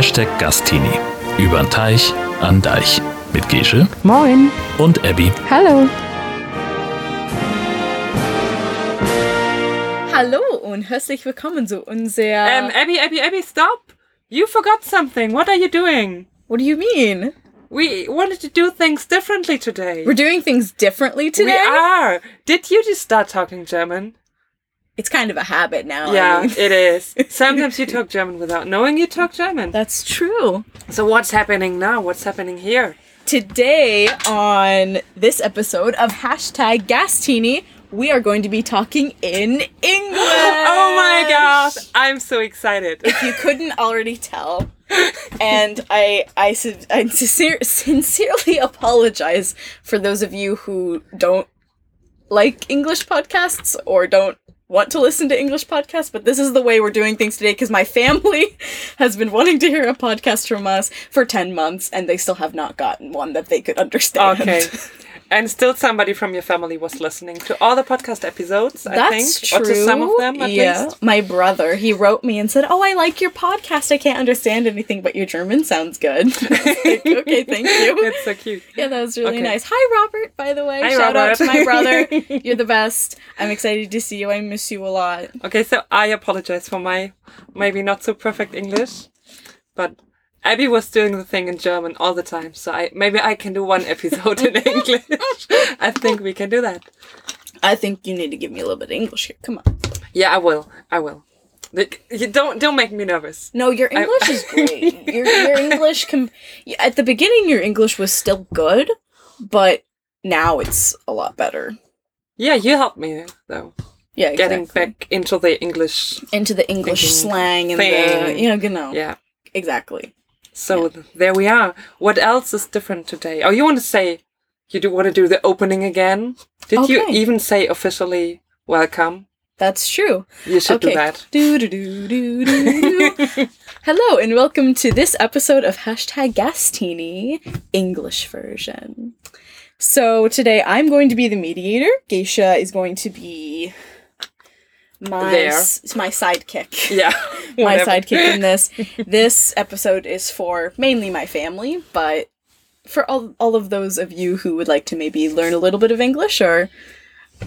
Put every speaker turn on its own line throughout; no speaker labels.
Hashtag Gastini. Übern Teich, an Deich. Mit Gesche
Moin.
und Abby.
Hallo. Hallo und herzlich willkommen zu unser.
Um, Abby, Abby, Abby, stop! You forgot something. What are you doing?
what do you mean?
We wanted to do things differently today.
We're doing things differently today.
We are. Did you just start talking German?
It's kind of a habit now. I
yeah,
mean.
it is. Sometimes you talk German without knowing you talk German.
That's true.
So what's happening now? What's happening here?
Today on this episode of hashtag Gastini, we are going to be talking in English.
Oh my gosh, I'm so excited.
if you couldn't already tell. And I, I, I sincere, sincerely apologize for those of you who don't like English podcasts or don't want to listen to English podcasts, but this is the way we're doing things today because my family has been wanting to hear a podcast from us for 10 months and they still have not gotten one that they could understand.
Okay. And still somebody from your family was listening to all the podcast episodes, I think.
true.
Or to some of them at
yeah.
least.
My brother, he wrote me and said, "Oh, I like your podcast. I can't understand anything, but your German sounds good." Like, okay, thank you.
It's so cute.
Yeah, that was really
Okay.
nice. Hi, Robert. By the way,
Hi,
shout out to my brother. You're the best. I'm excited to see you. I miss you a lot.
Okay, so I apologize for my maybe not so perfect English, but Abby was doing the thing in German all the time, so I maybe I can do one episode in English. I think we can do that.
I think you need to give me a little bit of English here. Come on.
Yeah, I will. I will. Like, You don't don't make me nervous.
No, your English is great. Your your English com- at the beginning your English was still good, but now it's a lot better.
Yeah, you helped me though,
Yeah,
getting back into the English.
into the English slang and the
thing.
yeah, you know, genau.
Yeah.
Exactly.
So th- there we are. What else is different today? Oh, you want to say you do want to do the opening again? Did you even say officially welcome?
That's true.
You should
okay.
do that.
Do, do, do, do, do. Hello and welcome to this episode of hashtag Gastini English version. So today I'm going to be the mediator. Gesche is going to be my
There.
s- my sidekick.
Yeah.
my sidekick in this. This episode is for mainly my family, but for all, all of those of you who would like to maybe learn a little bit of English or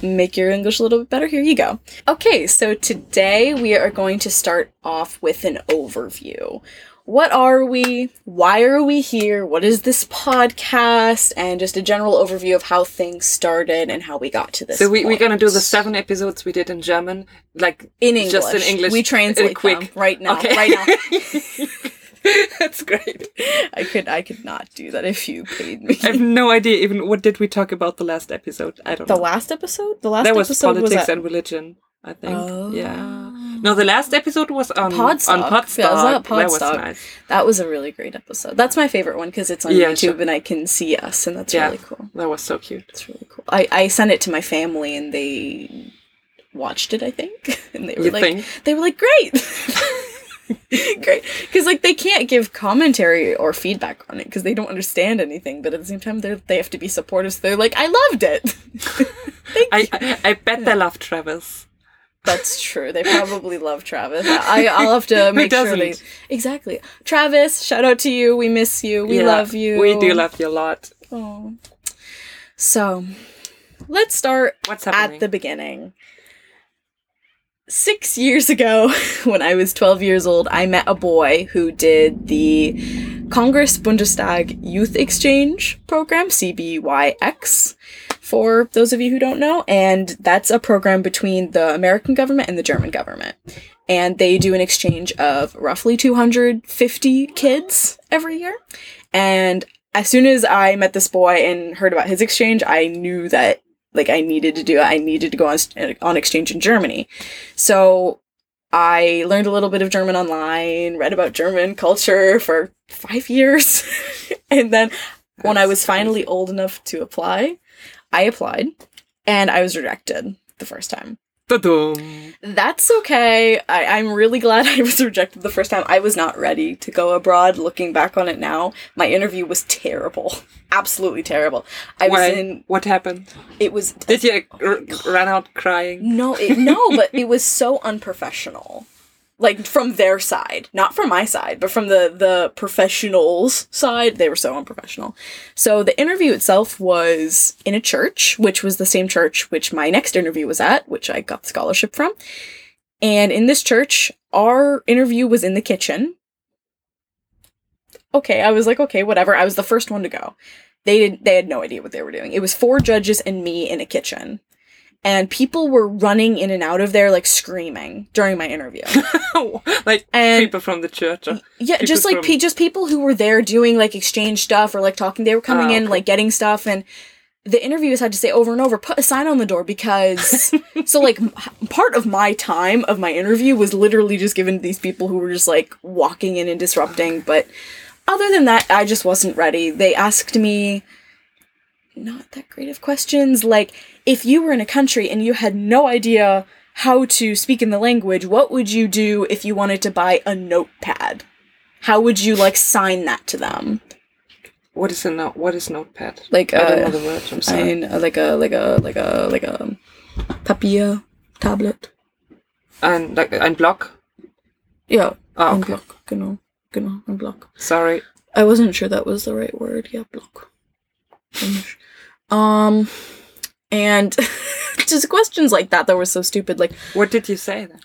make your English a little bit better, here you go. Okay, so today we are going to start off with an overview. What are we? Why are we here? What is this podcast? And just a general overview of how things started and how we got to this.
So we, we're gonna do the seven episodes we did in German, like
in English.
just in English.
We translate
quick.
right now.
Okay.
Right now.
That's great.
I could I could not do that if you paid me.
I have no idea even what did we talk about the last episode. I don't
The
know.
The last episode? The last
That was
episode
politics
was at
and religion. I think.
Oh.
Yeah. No, oh. the last episode was on
Podstock.
on Podstock.
Yeah, it was at
That was nice.
That was a really great episode. That's my favorite one because it's on
Yeah,
YouTube
sure.
and I can see us and that's
Yeah.
really cool.
That was so cute.
It's really cool. I, I sent it to my family and they watched it, I think. And they were
You
like
think?
they were like, Great Great. Because like they can't give commentary or feedback on it because they don't understand anything, but at the same time they they have to be supportive, so they're like, I loved it. Thank
I
you.
I, I bet they love Travis.
That's true. They probably love Travis. I, I'll have to make sure they
doesn't?
exactly. Travis, shout out to you. We miss you. We
Yeah,
love you.
We do love you a lot.
So, let's start
What's happening?
at the beginning. Six years ago, when I was 12 years old, I met a boy who did the Congress Bundestag Youth Exchange Program, CBYX, for those of you who don't know. And that's a program between the American government and the German government. And they do an exchange of roughly 250 kids every year. And as soon as I met this boy and heard about his exchange, I knew that like I needed to do it. I needed to go on on exchange in Germany. So I learned a little bit of German online, read about German culture for 5 years. and then when I was finally old enough to apply, I applied and I was rejected the first time.
Ta-dum.
That's okay. I, I'm really glad I was rejected the first time. I was not ready to go abroad. Looking back on it now, my interview was terrible. Absolutely terrible. I
Why?
was in.
What happened?
It was.
Did you r- run out crying?
No, it, no, but it was so unprofessional. Like from their side, not from my side, but from the the professionals side. They were so unprofessional. So the interview itself was in a church, which was the same church which my next interview was at, which I got the scholarship from. And in this church, our interview was in the kitchen. Okay, I was like, okay, whatever. I was the first one to go. They didn't. they had no idea what they were doing. It was four judges and me in a kitchen. And people were running in and out of there like screaming during my interview.
like
And-
people from the church. Uh, or
Yeah, just like
from-
pe- just people who were there doing like exchange stuff or like talking. They were coming
ah,
in
okay.
like getting stuff, and the interviewers had to say over and over, put a sign on the door because so like m- part of my time of my interview was literally just given to these people who were just like walking in and disrupting. But other than that, I just wasn't ready. They asked me not that great of questions like if you were in a country and you had no idea how to speak in the language what would you do if you wanted to buy a notepad how would you like sign that to them
what is a note? What is notepad?
like
I don't know the word. I'm sorry.
uh, like a like a like a like a papier tablet
Ein, like ein Block.
ja
Ah, okay.
block genau genau ein block
Sorry.
I wasn't sure that was the right word. Yeah, block. English. Um, and just questions like that that were so stupid. Like
What did you say then?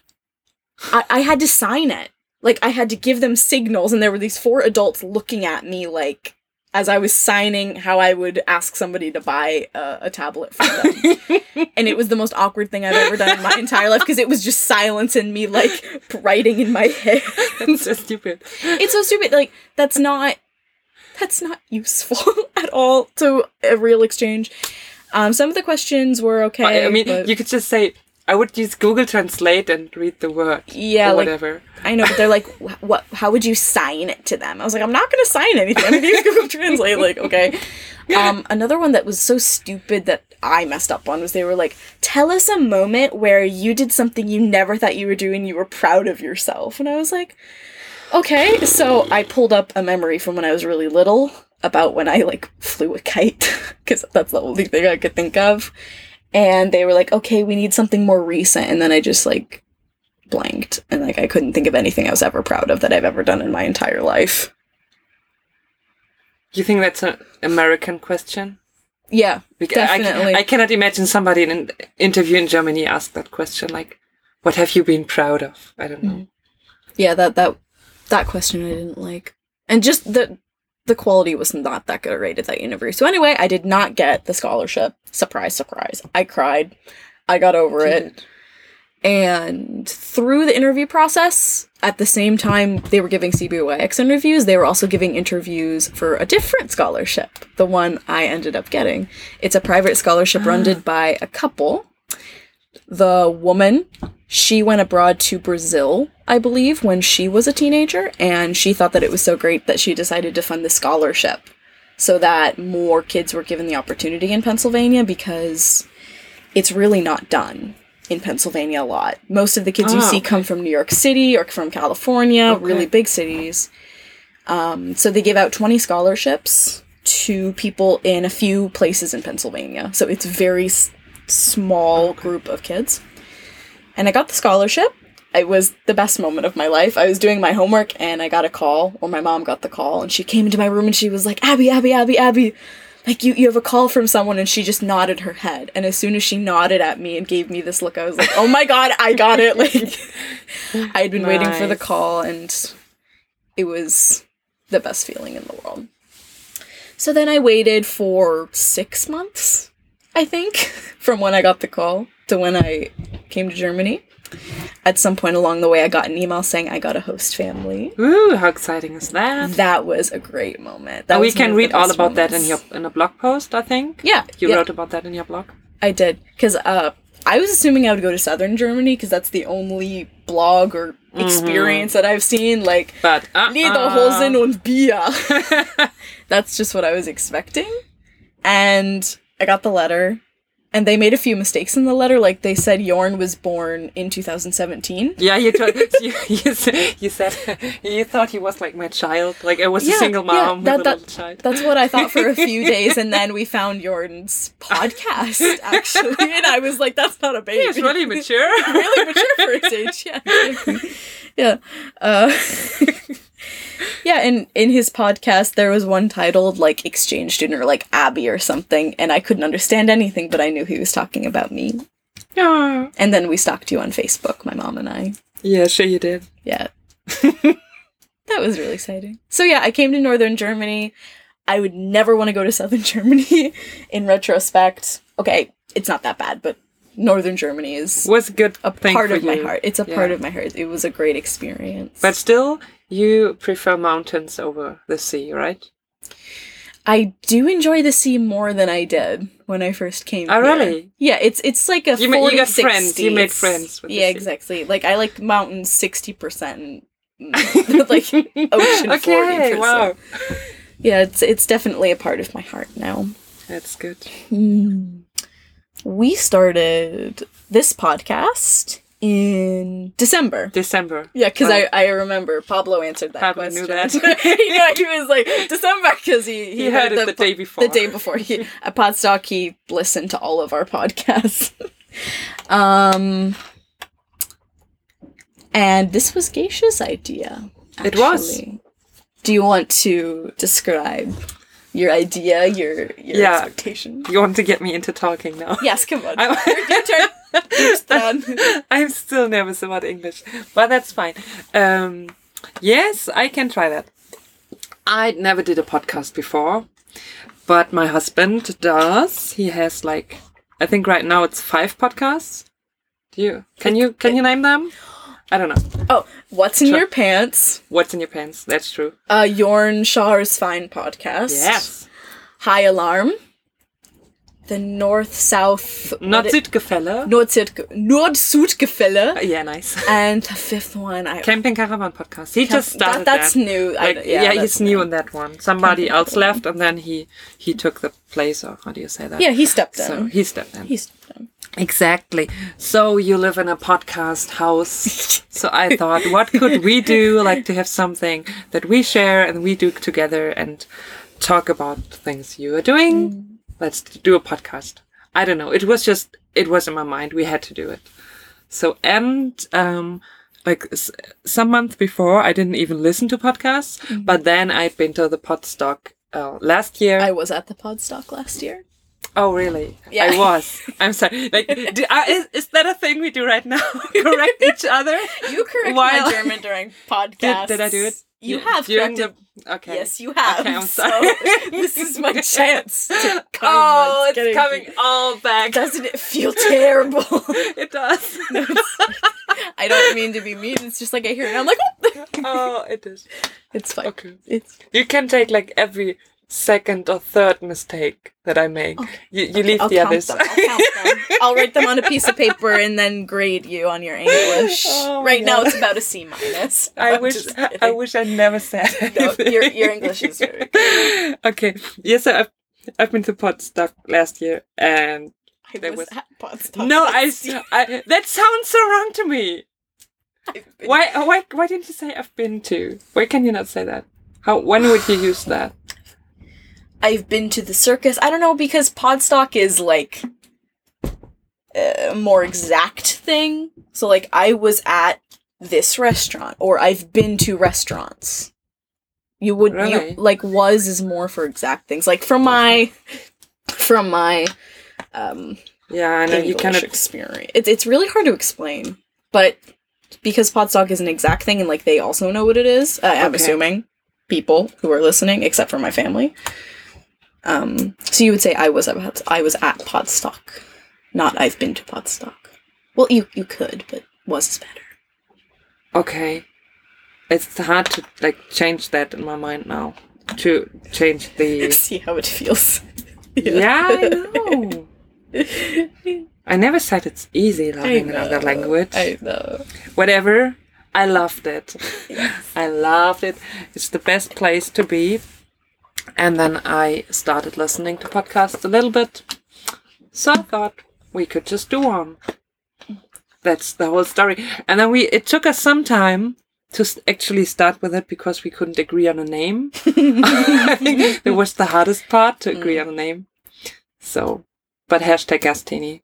I, I had to sign it. Like I had to give them signals, and there were these four adults looking at me like as I was signing how I would ask somebody to buy a, a tablet for them. and it was the most awkward thing I've ever done in my entire life because it was just silence and me like writing in my head.
It's so stupid.
it's so stupid like that's not that's not useful at all to a real exchange um some of the questions were okay
I mean,
but-
you could just say, I would use Google Translate and read the word.
yeah
or
like
whatever.
i know but they're like what how would you sign it to them i was like i'm not gonna sign anything i'm gonna use google translate like okay um another one that was so stupid that i messed up on was they were like tell us a moment where you did something you never thought you were doing you were proud of yourself and i was like Okay, so I pulled up a memory from when I was really little about when I like flew a kite because that's the only thing I could think of. And they were like, "Okay, we need something more recent." And then I just like blanked and like I couldn't think of anything I was ever proud of that I've ever done in my entire life.
You think that's an American question?
Yeah,
Because I,
definitely.
I cannot imagine somebody in an interview in Germany ask that question. Like, what have you been proud of? I don't know. Mm-hmm.
yeah, that that that question I didn't like. And just the the quality was not that good right at that interview. So anyway, I did not get the scholarship. Surprise, surprise. I cried. I got over it. And through the interview process, at the same time they were giving CBYX interviews, they were also giving interviews for a different scholarship, the one I ended up getting. It's a private scholarship run ah. by a couple. The woman, she went abroad to Brazil, I believe, when she was a teenager, and she thought that it was so great that she decided to fund the scholarship so that more kids were given the opportunity in Pennsylvania because it's really not done in Pennsylvania a lot. Most of the kids you
Ah,
see
okay.
come from New York City or from California,
Okay.
really big cities. Um, so they give out 20 scholarships to people in a few places in Pennsylvania. So it's very s- small group of kids. And I got the scholarship. It was the best moment of my life. I was doing my homework and I got a call, or my mom got the call, and she came into my room and she was like, Abby, Abby, Abby, Abby, like you, you have a call from someone, and she just nodded her head. And as soon as she nodded at me and gave me this look, I was like, oh my god, I got it! Like I had been waiting for the call, and it was the best feeling in the world. So then I waited for six months, I think, from when I got the call to when I came to Germany. At some point along the way, I got an email saying I got a host family.
Ooh, how exciting is that?
That was a great moment. That
we can read all about that in your in a blog post. I think.
Yeah,
You
yeah,
wrote about that in your blog.
I did because uh, I was assuming I would go to southern Germany because that's the only blog or
Mm-hmm.
experience that I've seen. Like
But uh
Lederhosen und Bier. That's just what I was expecting. And I got the letter. And they made a few mistakes in the letter. Like they said Jorn was born in 2017.
Yeah, you told you, you, said, you said you thought he was like my child, like I was a single mom
that-
with a little child.
That's what I thought for a few days. And then we found Jorn's podcast, actually. And I was like, that's not a baby.
He's really mature.
really mature for his age. Yeah, yeah. Uh, yeah, and in his podcast, there was one titled like exchange student or like Abby or something, and I couldn't understand anything, but I knew he was talking about me.
Yeah.
And then we stalked you on Facebook, my mom and I.
Yeah, sure you did.
Yeah. that was really exciting. So yeah, I came to northern Germany. I would never want to go to southern Germany in retrospect. Okay, it's not that bad, but northern Germany is
Was good
a part of my heart. It's a part of my heart. It was a great experience.
But still, you prefer mountains over the sea, right?
I do enjoy the sea more than I did when I first came.
Oh,
here.
really?
Yeah, it's it's like a
You ma- you
40,
got friends. You made friends with the
Yeah, exactly. Like I like mountains sixty percent, like ocean
okay,
percent.
wow.
Yeah, it's it's definitely a part of my heart now.
That's good. Hmm.
We started this podcast in December.
December.
Yeah, because
Oh.
I, I remember Pablo answered that
Pablo
question.
knew that.
yeah, he was like December because he,
He heard it the day before.
The day before he at Podstock he listened to all of our podcasts. um, and this was Gesche's idea.
It was.
Do you want to describe your idea, your your
Yeah.
expectation?
You want to get me into talking now?
Yes, come on.
I'm-
your turn.
I'm still nervous about English, but that's fine. Um, yes, I can try that. I never did a podcast before, but my husband does. He has like, I think right now it's five podcasts. Do you? Can you can you name them? I don't know.
Oh, what's in
Sure.
your pants?
What's in your pants? That's true.
Uh, Jorn Shaw's Fine podcast.
Yes.
High Alarm. The North South.
Not
what it- Nord Süd Nord Südgefälle.
Yeah, nice.
And the fifth one, I.
Camping Caravan podcast. He just started
that, that's
that.
new. I- yeah,
yeah, he's new in that one. Somebody
Camping
else left, and then he he took the place. Or how do you say that?
Yeah, he stepped in.
So he stepped in.
He's done.
Exactly. So you live in a podcast house. so I thought, what could we do? Like to have something that we share and we do together and talk about things you are doing. Let's do a podcast. I don't know. It was just, it was in my mind. We had to do it. So, and, um, like s- some month before, I didn't even listen to podcasts, but then I'd been to the Podstock uh, last year.
I was at the Podstock last year.
Oh, really?
Yeah.
I was. I'm sorry. Like, do, uh, is, is that a thing we do right now? Correct each other?
You correct
While-
my German during podcasts.
Did, did I do it?
You
Yeah,
have
during
corrected.
the. Okay.
Yes, you have.
Okay, I'm
So, this is my chance. To
Oh,
karma.
it's coming all back.
Doesn't it feel terrible?
it does.
I don't mean to be mean. It's just like I hear it and I'm like, oh.
oh, it is.
it's fine.
Okay.
It's
You can take like every second or third mistake that I make. You, you leave
I'll
the others.
I'll count them. I'll write them on a piece of paper and then grade you on your English.
Oh
right now, it's about a C minus.
I
I'm
wish I wish I never said
No, your your English is very good.
okay. Yes, so I've I've been to Podstock last year, and
I
There
was,
was- no, I. I that sounds so wrong to me. Why why why didn't you say I've been to? Why can you not say that? How when would you use that?
I've been to the circus. I don't know because Podstock is like a more exact thing. So like I was at this restaurant or I've been to restaurants. You would
Really?
you like was is more for exact things. Like from my from my um
Yeah, I know
English
you cannot.
experience. It's it's really hard to explain, but because Podstock is an exact thing and like they also know what it is, uh, I'm
Okay.
assuming people who are listening, except for my family. Um, so you would say I was at I was at Podstock, not I've been to Podstock. Well, you you could, but was is better.
Okay, it's hard to like change that in my mind now. To change the.
See how it feels.
yeah, I know. I never said it's easy learning another language.
I know.
Whatever. I loved it. I loved it. It's the best place to be. And then I started listening to podcasts a little bit. So I thought we could just do one. That's the whole story. And then we it took us some time to actually start with it because we couldn't agree on a name. I think it was the hardest part to mm. agree on a name. So, but hashtag Gastini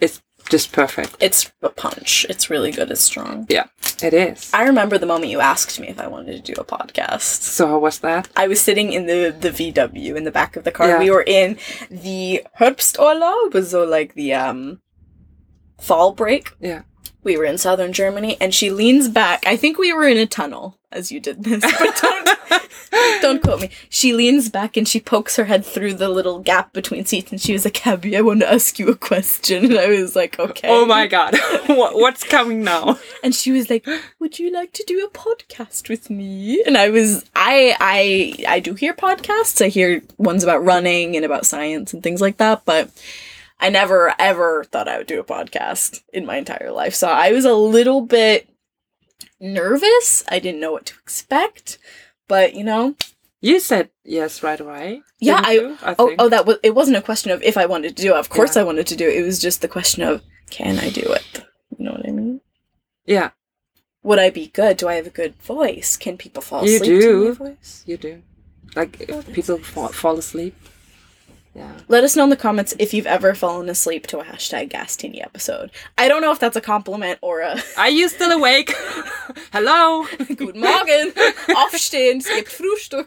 is just perfect.
It's a punch. It's really good. It's strong.
Yeah, it is.
I remember the moment you asked me if I wanted to do a podcast.
So how was that?
I was sitting in the the VW in the back of the car.
Yeah.
We were in the Herbsturlaub, so like the um fall break.
Yeah.
We were in southern Germany, and she leans back. I think we were in a tunnel as you did this, but don't don't quote me. She leans back and she pokes her head through the little gap between seats, and she was like, "Abby, I want to ask you a question." And I was like, "Okay."
Oh my god, what, what's coming now?
And she was like, "Would you like to do a podcast with me?" And I was, I, I, I do hear podcasts. I hear ones about running and about science and things like that, but I never ever thought I would do a podcast in my entire life. So I was a little bit nervous. I didn't know what to expect, but you know,
You said yes right away.
Yeah, I-
you? I
oh, oh, that was. It wasn't a question of if I wanted to do it. Of course,
Yeah.
I wanted to do it. It was just the question of can I do it? You know what I mean?
yeah,
Would I be good? Do I have a good voice? Can people fall
You
asleep to
do.
my voice?
you do. Like if oh, people fall, fall asleep. Yeah.
Let us know in the comments if you've ever fallen asleep to a hashtag Gastini episode. I don't know if that's a compliment or a
Are you still awake? Hello.
Guten Morgen, aufstehen, es gibt Frühstück.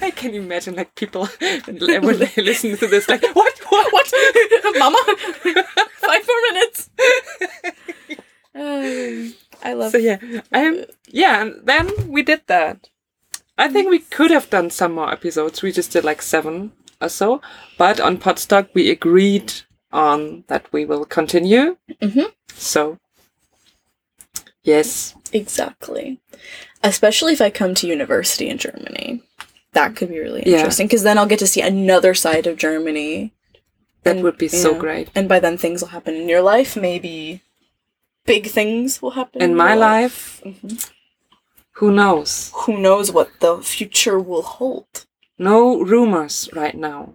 I can imagine like people when they listen to this, like what? What?
What? Mama? Five more minutes. Um, I love
So yeah, um, yeah, and then we did that. I think we could have done some more episodes. We just did like seven or so, but on Podstock we agreed on that we will continue.
Mhm.
So yes,
Exactly. Especially if I come to university in Germany. That could be really interesting because then I'll get to see another side of Germany.
that
And-
would be so
yeah.
great.
And by then things will happen in your life. Maybe big things will happen
In
your
my life,
Mhm.
Who knows?
Who knows what the future will hold?
No rumors right now.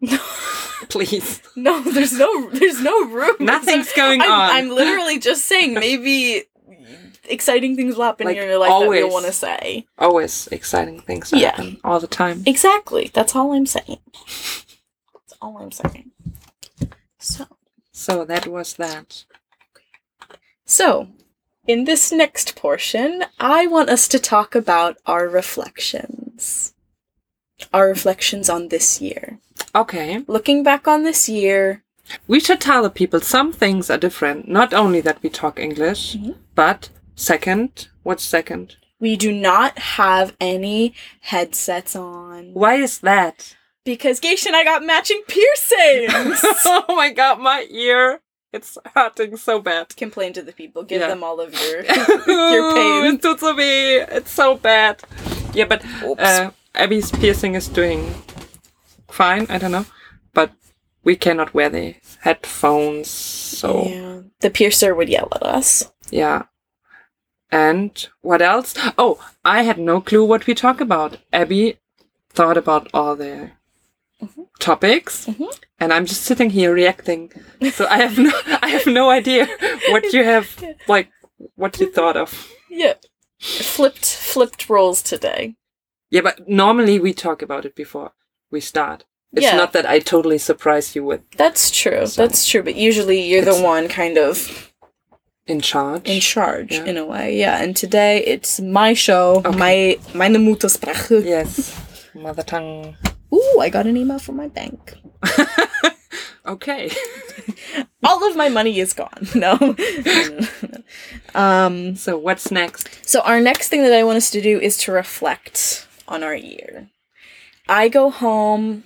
No. Please.
No, there's no there's no room.
Nothing's going
I'm,
on.
I'm literally just saying maybe exciting things will happen
Like,
in your life that
always.
you'll want to say.
Always exciting things that
Yeah.
happen all the time.
Exactly. That's all I'm saying. That's all I'm saying. So,
So that was that.
so in this next portion, I want us to talk about our reflections. Our reflections on this year.
Okay.
Looking back on this year,
We should tell the people some things are different. Not only that we talk English,
Mhm.
but second, what's second?
we do not have any headsets on
Why is that?
because Gesche and I got matching piercings.
oh my god, my ear. It's hurting so bad.
Complain to the people. Give
Yeah.
them all of your your pain.
It tut so weh. It's so bad. Yeah, but uh, Abby's piercing is doing fine. I don't know, but we cannot wear the headphones. So
Yeah. The piercer would yell at us.
yeah. And what else? Oh, I had no clue what we talk about. Abby thought about all the topics,
Mhm.
And I'm just sitting here reacting. So I have no, I have no idea what you have like, what you thought of.
Yeah. Flipped flipped roles today.
Yeah, but normally we talk about it before we start. It's
Yeah.
not that I totally surprise you with
That's true.
So-
That's true. But usually you're the one kind of
in charge.
in charge
Yeah.
in a way. Yeah. And today it's my show,
Okay.
my meine Muttersprache.
yes, mother tongue.
Ooh, I got an email from my bank.
Okay.
All of my money is gone. No. um.
so what's next?
So our next thing that I want us to do is to reflect on our year. I go home.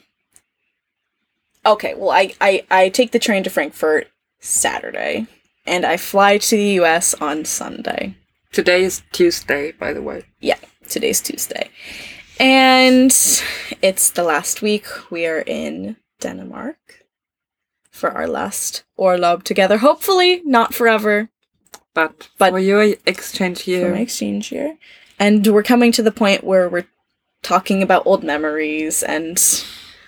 Okay, well, I, I, I take the train to Frankfurt Saturday, and I fly to the US on Sunday.
Today is Tuesday, by the way.
Yeah, today's Tuesday. And it's the last week. We are in Denmark for our last Urlaub together. Hopefully, not forever.
But,
But-
for your exchange
for
year,
my exchange year. And we're coming to the point where we're talking about old memories and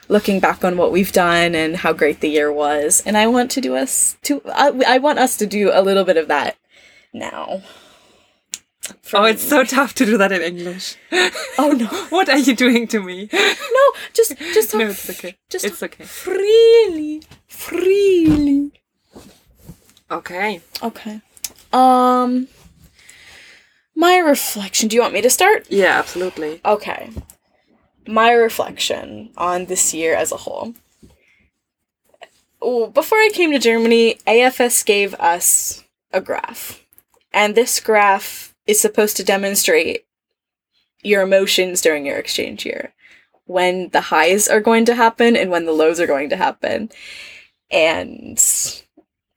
looking back on what we've done and how great the year was. And I want to do us to I, I want us to do a little bit of that now.
Oh, it's so tough to do that in English.
Oh no.
What are you doing to me?
No, just just talk
No, it's okay.
Just
It's okay.
Freely. Freely.
Okay.
Okay. Um my reflection. Do you want me to start?
Yeah, absolutely.
Okay. My reflection on this year as a whole. Oh, before I came to Germany, AFS gave us a graph. And this graph is supposed to demonstrate your emotions during your exchange year. When the highs are going to happen and when the lows are going to happen. And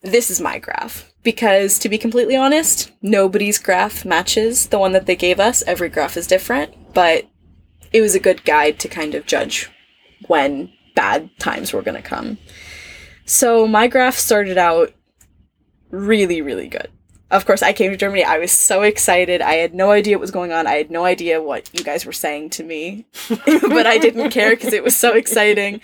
this is my graph. Because to be completely honest, nobody's graph matches the one that they gave us. Every graph is different, but it was a good guide to kind of judge when bad times were going to come. So my graph started out really, really good. Of course, I came to Germany. I was so excited. I had no idea what was going on. I had no idea what you guys were saying to me, but I didn't care because it was so exciting.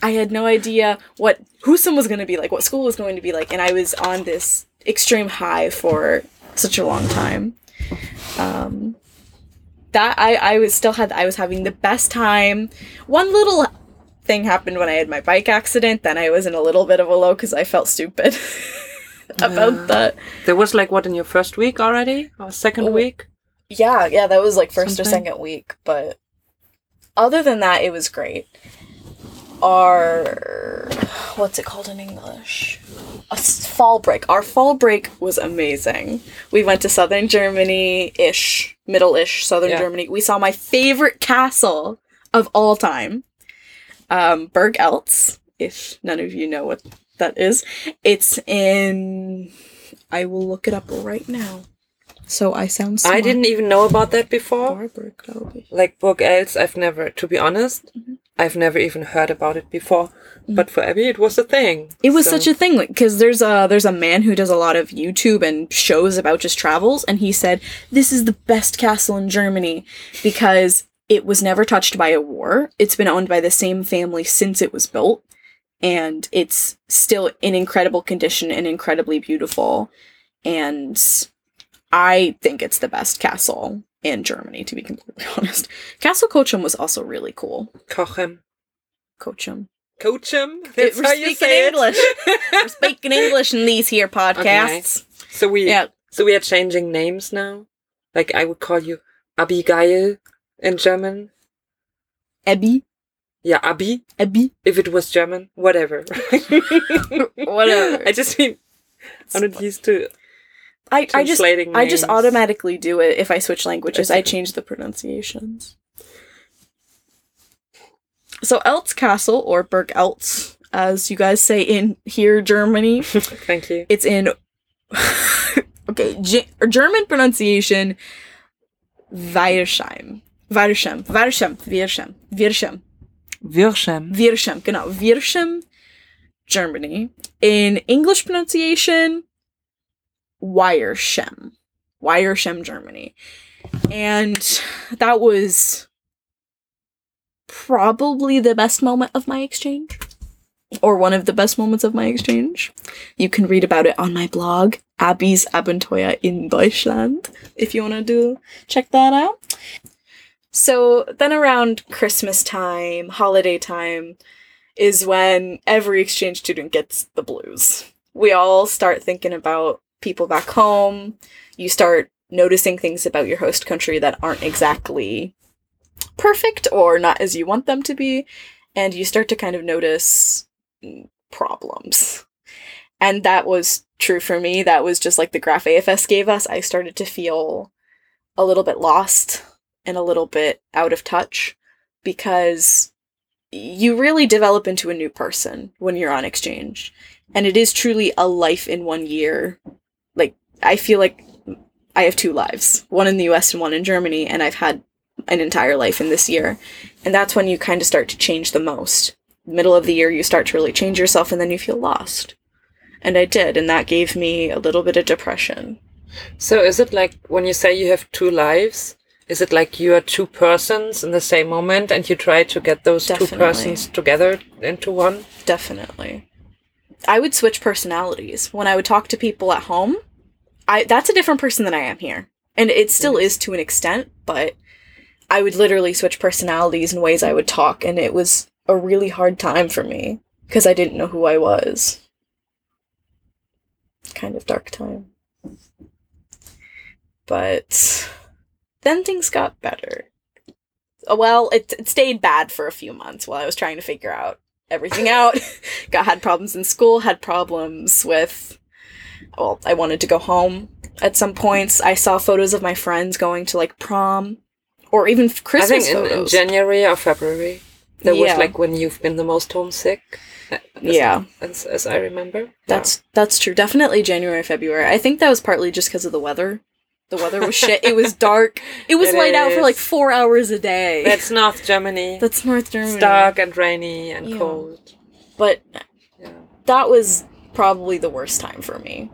I had no idea what Husum was going to be like, what school was going to be like, and I was on this extreme high for such a long time. Um, that I I was still had I was having the best time. One little thing happened when I had my bike accident. Then I was in a little bit of a low because I felt stupid about that.
There was like what in your first week already? Or second
Oh.
week?
Yeah, yeah, that was like first or second week, but other than that, it was great. Our what's it called in English? A fall break. Our fall break was amazing. We went to southern Germany ish, middle ish southern
Yeah.
Germany. We saw my favorite castle of all time, um, Burg Eltz. If none of you know what that is, it's in. I will look it up right now. So I sound smart.
I didn't even know about that before.
Barber, glaube ich.
Like Burg Eltz, I've never, to be honest,
Mm-hmm.
I've never even heard about it before. But for Abby, it was a thing.
It was
So-
such a thing because there's a there's a man who does a lot of YouTube and shows about just travels, and he said this is the best castle in Germany because it was never touched by a war. It's been owned by the same family since it was built, and it's still in incredible condition and incredibly beautiful. And I think it's the best castle in Germany, to be completely honest. Castle Kochum was also really cool.
Kochem.
Kochum.
Coachum? That's
We're
how you
speaking English. We're speaking English in these here podcasts.
so we,
Yeah.
so we are changing names now. Like I would call you Abigail in German.
Abby.
Yeah, Abi.
Abby.
If it was German, whatever.
Whatever.
I just mean, I'm not used to
I, I just
translating
I just automatically do it if I switch languages. I change the pronunciations. So Eltz Castle or Burg Eltz, as you guys say in here Germany,
Thank you.
it's in okay G- German pronunciation Weiersheim. Weiersheim. Weiersheim. Weiersheim. Weiersheim.
Wirschem.
Wirschem, genau. Wirschem, Germany. In English pronunciation, Wierschem. Wierschem, Germany. And that was probably the best moment of my exchange. Or one of the best moments of my exchange. You can read about it on my blog, Abby's Abenteuer in Deutschland, if you want to do check that out. So then around Christmas time, holiday time, is when every exchange student gets the blues. We all start thinking about people back home. You start noticing things about your host country that aren't exactly perfect or not as you want them to be. And you start to kind of notice problems. And that was true for me. That was just like the graph AFS gave us. I started to feel a little bit lost and a little bit out of touch because you really develop into a new person when you're on exchange. And it is truly a life in one year. Like, I feel like I have two lives one in the US and one in Germany, and I've had an entire life in this year. And that's when you kind of start to change the most. Middle of the year, you start to really change yourself, and then you feel lost. And I did, and that gave me a little bit of depression.
So is it like when you say you have two lives? Is it like you are two persons in the same moment and you try to get those two persons together into one?
Definitely. I would switch personalities. When I would talk to people at home, I that's a different person than I am here. And it still is to an extent, but I would literally switch personalities and ways I would talk, and it was a really hard time for me because I didn't know who I was. Kind of dark time. But then things got better. Well, it, it stayed bad for a few months while I was trying to figure out everything out. got had problems in school, had problems with well, I wanted to go home at some points. I saw photos of my friends going to like prom or even Christmas.
I think in, in. January or February, that
Yeah.
was like when you've been the most homesick. uh, as-
Yeah.
as, as I remember.
That's that's true. Definitely January, February. I think that was partly just because of the weather. The weather was shit. It was dark. It was
It
light out for like four hours a day.
That's North Germany.
That's North Germany.
it's dark and rainy and
Yeah.
cold.
But
Yeah.
that was probably the worst time for me.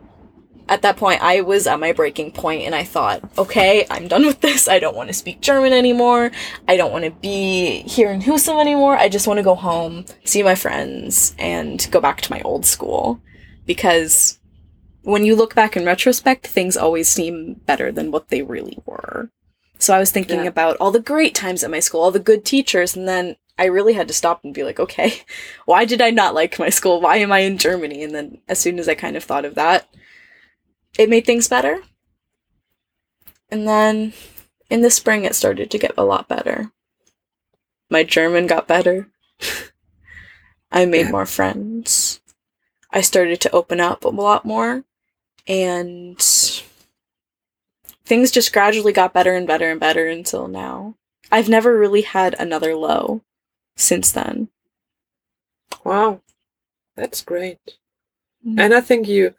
At that point, I was at my breaking point, and I thought, okay, I'm done with this. I don't want to speak German anymore. I don't want to be here in Husum anymore. I just want to go home, see my friends, and go back to my old school. Because when you look back in retrospect, things always seem better than what they really were. So I was thinking
Yeah.
about all the great times at my school, all the good teachers, and then I really had to stop and be like, okay, why did I not like my school? Why am I in Germany? And then as soon as I kind of thought of that, it made things better. And then in the spring, it started to get a lot better. My German got better. I made
Yeah.
more friends. I started to open up a lot more. And things just gradually got better and better and better until now. I've never really had another low since then.
Wow, that's great.
Mm.
And I think you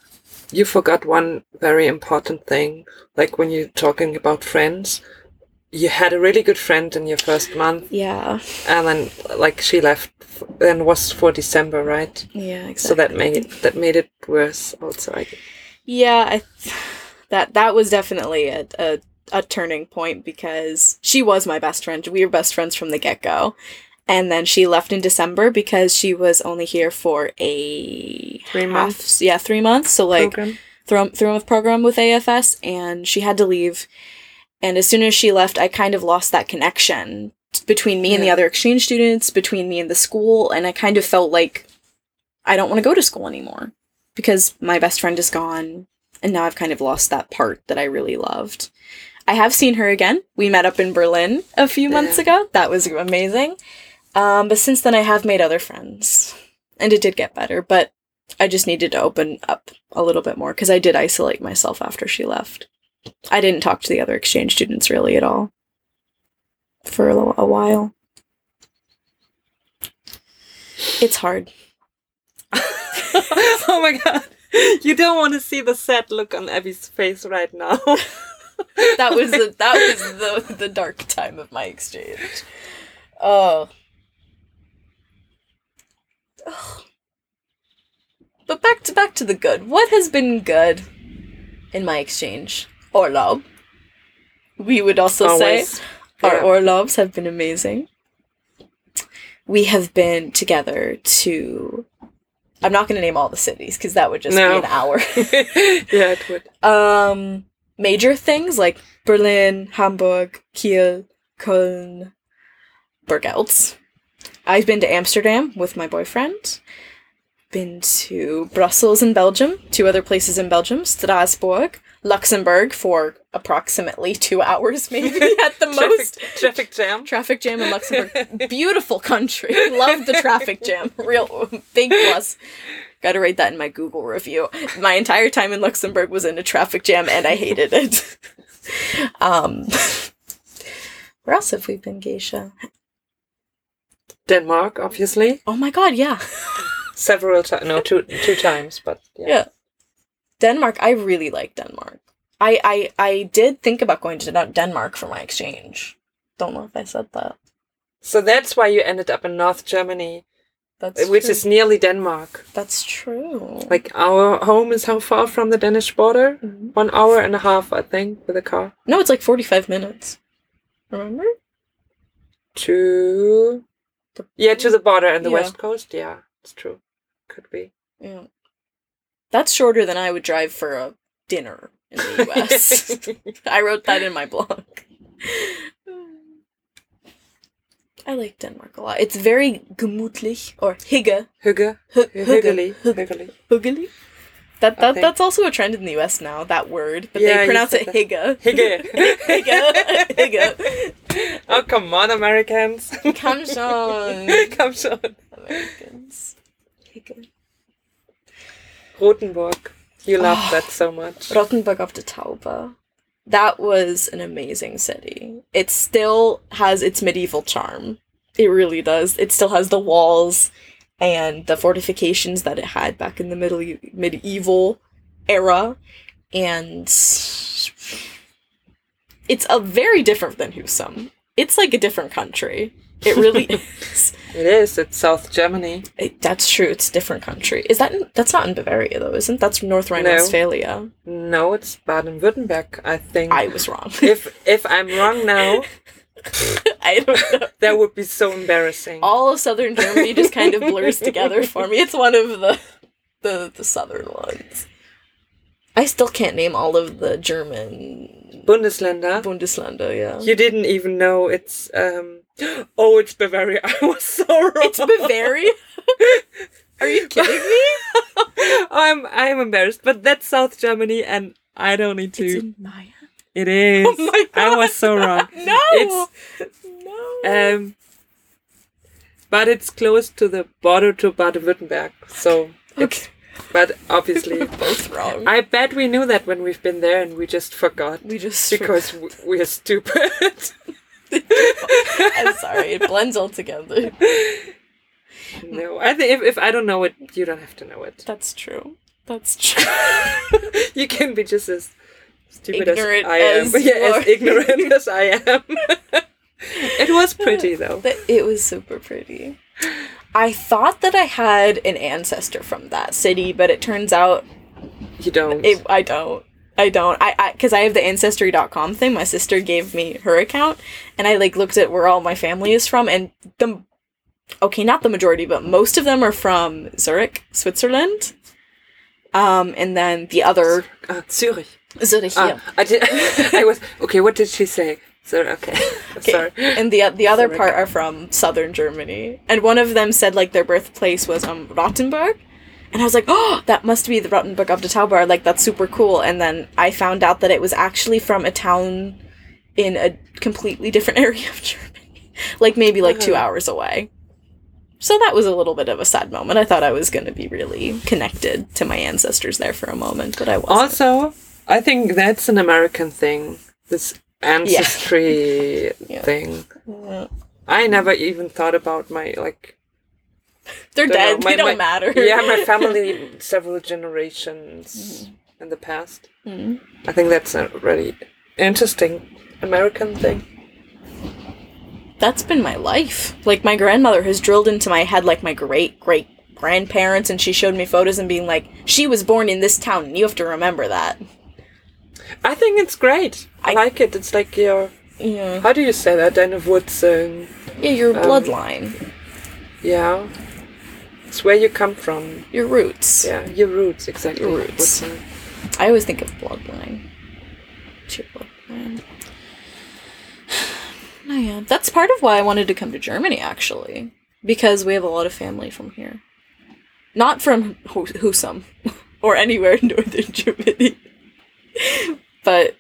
you forgot one very important thing. Like when you're talking about friends, you had a really good friend in your first month,
Yeah.
and then like she left, f- then was for December, right?
Yeah, exactly.
So that made it that made it worse. Also, I
Yeah, I that that was definitely a, a a turning point because she was my best friend. We were best friends from the get go, and then she left in December because she was only here for a
Three
half-
months?
Yeah, three months. So like
program.
through through a program with AFS, and she had to leave. And as soon as she left, I kind of lost that connection between me and the other exchange students, between me and the school, and I kind of felt like I don't want to go to school anymore because my best friend is gone, and now I've kind of lost that part that I really loved. I have seen her again. We met up in Berlin a few months
Yeah.
ago. That was amazing. Um, but since then, I have made other friends, and it did get better. But I just needed to open up a little bit more because I did isolate myself after she left. I didn't talk to the other exchange students really at all for a, a while. It's hard.
oh my god. You don't want to see the sad look on Abby's face right now.
That was the, that was the the dark time of my exchange. Oh. Ugh. But back to back to the good. What has been good in my exchange? Urlaub. We would also
Always.
say our
Yeah.
Urlaubs have been amazing. We have been together to. I'm not going to name all the cities because that would just
No.
be an hour.
yeah, it would.
um, major things like Berlin, Hamburg, Kiel, Köln, Burgeltz. I've been to Amsterdam with my boyfriend. Been to Brussels in Belgium, two other places in Belgium, Strasbourg, Luxembourg for approximately two hours, maybe at the most.
Traffic, traffic jam.
Traffic jam in Luxembourg. Beautiful country. Love the traffic jam. Real big plus. Gotta write that in my Google review. My entire time in Luxembourg was in a traffic jam and I hated it. um Where else have we been, Gesche?
Denmark, obviously.
Oh my god, yeah.
Several times. No, two two times, but yeah.
Yeah. Denmark, I really like Denmark. I, I I did think about going to Denmark for my exchange. Don't know if I said that.
So that's why you ended up in North Germany,
That's
which
true.
is nearly Denmark.
that's true.
Like our home is how far from the Danish border?
Mhm.
One hour and a half, I think, with a car.
No, it's like 45 minutes. Remember?
To
The-
yeah, to the border and the
Yeah.
west coast. Yeah, it's true. Could be.
Yeah. That's shorter than I would drive for a dinner in the US. I wrote that in my blog. I like Denmark a lot. It's very gemütlich or hygge.
Hygge.
Hy-
Hyggelig.
hygge.
Hyggelig.
Hyggelig. That, that that's also a trend in the US now, that word. But
Yeah,
they pronounce it hygge.
Hygge.
hygge. hygge.
Oh, come on, Americans.
Come on.
Come on.
Americans.
Rothenburg. You love oh, that so much.
Rothenburg auf der Tauber. That was an amazing city. It still has its medieval charm. It really does. It still has the walls and the fortifications that it had back in the middle medieval era and it's a very different than Husum. It's like a different country. It really is.
It is. It's South Germany.
It- that's true. It's a different country. Is that in, that's not in Bavaria though, isn't that's North Rhine-Westphalia?
No, it's Baden-Württemberg, I think.
I was wrong.
if if I'm wrong now,
I don't know.
that would be so embarrassing.
All of southern Germany just kind of blurs together for me. It's one of the the the southern ones. I still can't name all of the German
Bundesländer.
Bundesländer. Yeah,
You didn't even know it's um Oh, it's Bavaria. I was so wrong.
it's Bavaria. Are you kidding me?
I'm I'm embarrassed, but that's South Germany and I don't need to.
It's in Maya.
It is.
Oh my god.
I was so wrong.
No,
It's
no.
um but it's close to the border to Baden-Württemberg. So
okay,
but obviously
both wrong.
I bet we knew that when we've been there and we just forgot
we just
because w- we're stupid.
I'm sorry. It blends all together.
no, I think if, if I don't know it, you don't have to know it.
That's true. That's true.
you can be just as stupid
Ignorant
as I am.
as
yeah, as ignorant as I am. it was pretty though.
But it was super pretty. I thought that I had an ancestor from that city, but it turns out
You don't.
it, I don't. I don't. I I because I have the ancestry.com thing. My sister gave me her account, and I like looked at where all my family is from, and the okay, not the majority, but most of them are from Zurich, Switzerland. Um, and then the other
Ah, Zurich.
Zurich,
Ah,
yeah.
I did. I was okay. What did she say? Sorry. Okay. Sorry.
And the the other
Zurich.
part are from southern Germany. And one of them said like their birthplace was um Rottenburg. And I was like, oh, that must be the Rothenburg of the Tauber. Like that's super cool. And then I found out that it was actually from a town in a completely different area of Germany, like maybe like two
Uh-huh.
hours away. So that was a little bit of a sad moment. I thought I was going to be really connected to my ancestors there for a moment, but I wasn't.
Also, I think that's an American thing. This ancestry
Yeah.
thing.
Yeah.
I never even thought about my like.
They're
don't know,
dead.
my-
they don't
my-
matter.
Yeah, my family several generations in the past.
Mhm.
I think that's a really interesting American thing.
that's been my life. Like my grandmother has drilled into my head like my great great grandparents and she showed me photos and being like, she was born in this town and you have to remember that.
I think it's great. I,
I-
like it. It's like your
Yeah.
how do you say that? Deine Wurzeln.
Yeah, your
Um,
bloodline.
Yeah. It's where you come from.
Your roots.
Yeah, your roots exactly.
Your roots. I always think of bloodline. Your bloodline. No, yeah. That's part of why I wanted to come to Germany actually. Because we have a lot of family from here. Not from Husum or anywhere in northern Germany. but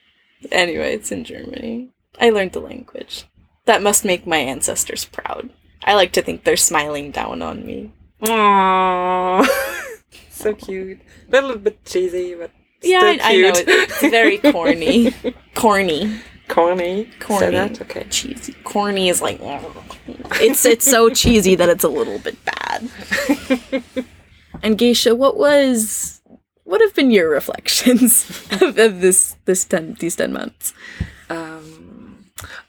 anyway, it's in Germany. I learned the language. That must make my ancestors proud. I like to think they're smiling down on me.
Aww. so cute. A little bit cheesy, but
Yeah, I, I know. It, it's very corny. corny.
Corny.
Corny.
Say that? Okay.
cheesy. Corny is like it's it's so cheesy that it's a little bit bad. and Gesche, what was what have been your reflections of, of this this ten these ten months?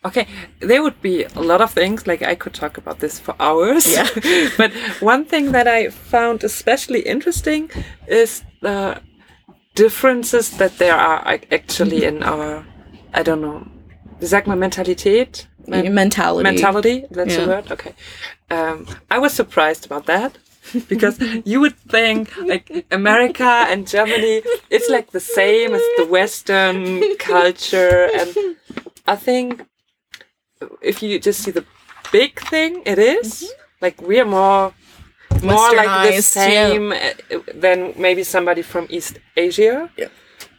Okay, there would be a lot of things. Like I could talk about this for hours.
Yeah.
but one thing that I found especially interesting is the differences that there are actually in our, I don't know, wie sagt man Mentalität?
Mentality.
mentality. That's
Yeah.
the word. Okay. Um, I was surprised about that. because you would think like America and Germany, it's like the same as the Western culture, and I think if you just see the big thing, it is. like we are more more like the
Westernized, yeah.
same uh, than maybe somebody from East Asia.
Yeah.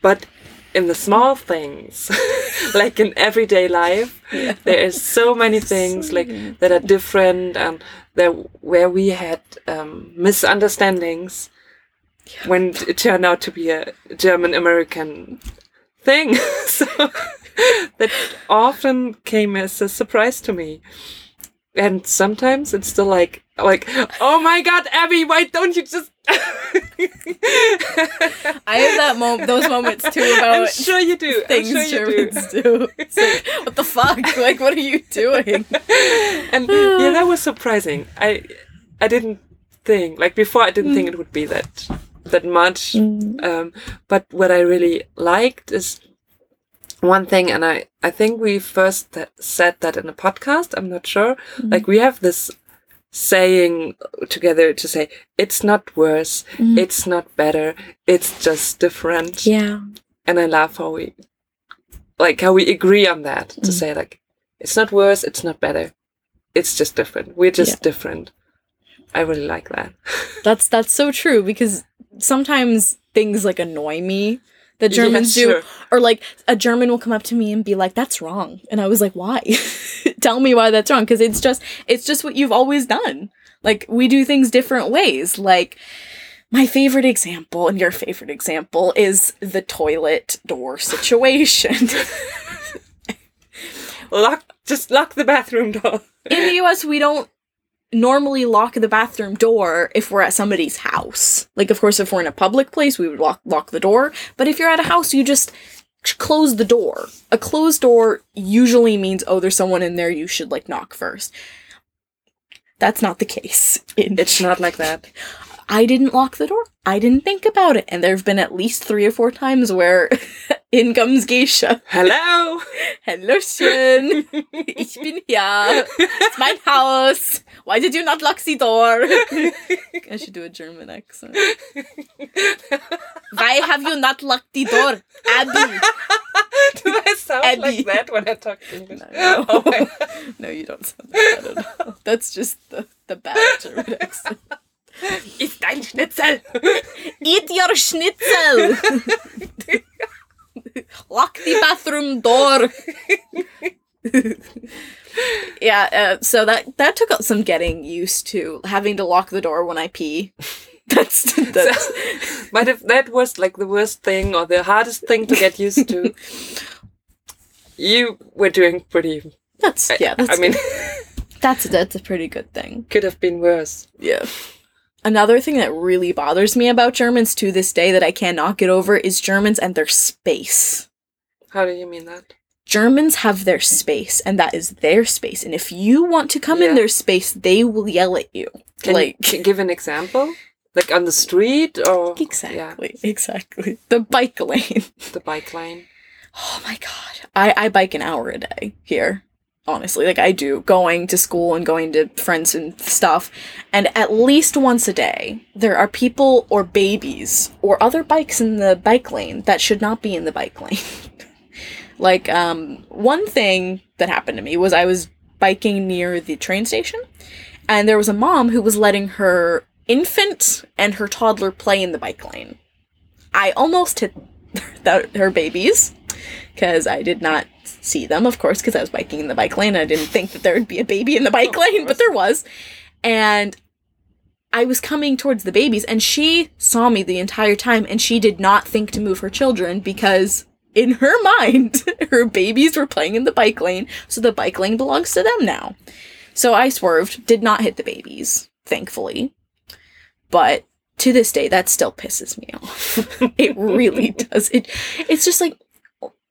But in the small things, like in everyday life, there is so many things like that are different and there where we had um, misunderstandings when it turned out to be a German American thing. so that often came as a surprise to me. And sometimes it's still like like, oh my god, Abby, why don't you just
I have that moment, those moments too
I'm
about
sure you do.
Things
sure you do.
Germans do. It's like, what the fuck? Like, what are you doing?
and yeah, that was surprising. I I didn't think like before. I didn't think it would be that that much. Um, but what I really liked is one thing, and I I think we first th- said that in a podcast. I'm not sure. Mm-hmm. Like we have this saying together to say it's not worse, mm-hmm. it's not better, it's just different
Yeah.
and I love how we like how we agree on that to mm. say like it's not worse, it's not better. It's just different. We're just
Yeah.
different. I really like that.
That's that's so true because sometimes things like annoy me that
Yeah,
Germans do, or like a German will come up to me and be like, "That's wrong," and I was like, "Why? Tell me why that's wrong." Because it's just it's just what you've always done. Like we do things different ways. Like my favorite example and your favorite example is the toilet door situation.
Lock just lock the bathroom door.
in the US, we don't normally lock the bathroom door if we're at somebody's house. Like, of course, if we're in a public place, we would lock, lock the door. But if you're at a house, you just close the door. A closed door usually means, oh, there's someone in there, you should, like, knock first. That's not the case.
It's not like that.
I didn't lock the door. I didn't think about it. And there have been at least three or four times where in comes Gesche.
Hello.
Hallöchen, ich bin hier. It's mein Haus. Why did you not lock the door? I should do a German accent. Why have you not locked the door, Abby?
Do I sound
Abby.
like that when I talk English?
No.
Oh my-
No, you don't sound like that at all. That's just the, the bad German accent.
Ist dein Schnitzel.
Eat your schnitzel! Lock the bathroom door! yeah, uh, so that that took some getting used to having to lock the door when I pee. That's that's
But if that was like the worst thing or the hardest thing to get used to, you were doing pretty.
that's yeah. That's
I mean,
that's that's a pretty good thing.
could have been worse.
Yeah. Another thing that really bothers me about Germans to this day that I cannot get over is Germans and their space.
How do you mean that?
Germans have their space, and that is their space. And if you want to come in their space, they will yell at you.
Can
like
you c- give an example? Like on the street or Yeah,
exactly, exactly. The bike lane.
the bike lane.
Oh my god, I I bike an hour a day here. Honestly, like I do, going to school and going to friends and stuff. And at least once a day, there are people or babies or other bikes in the bike lane that should not be in the bike lane. like, um, one thing that happened to me was I was biking near the train station, and there was a mom who was letting her infant and her toddler play in the bike lane. I almost hit her babies because I did not see them, of course, because I was biking in the bike lane. I didn't think that there would be a baby in the bike lane, but there was. And I was coming towards the babies, and she saw me the entire time, and she did not think to move her children because. In her mind, her babies were playing in the bike lane, so the bike lane belongs to them now. So I swerved, did not hit the babies, thankfully. But to this day, that still pisses me off. it really does. It it's just like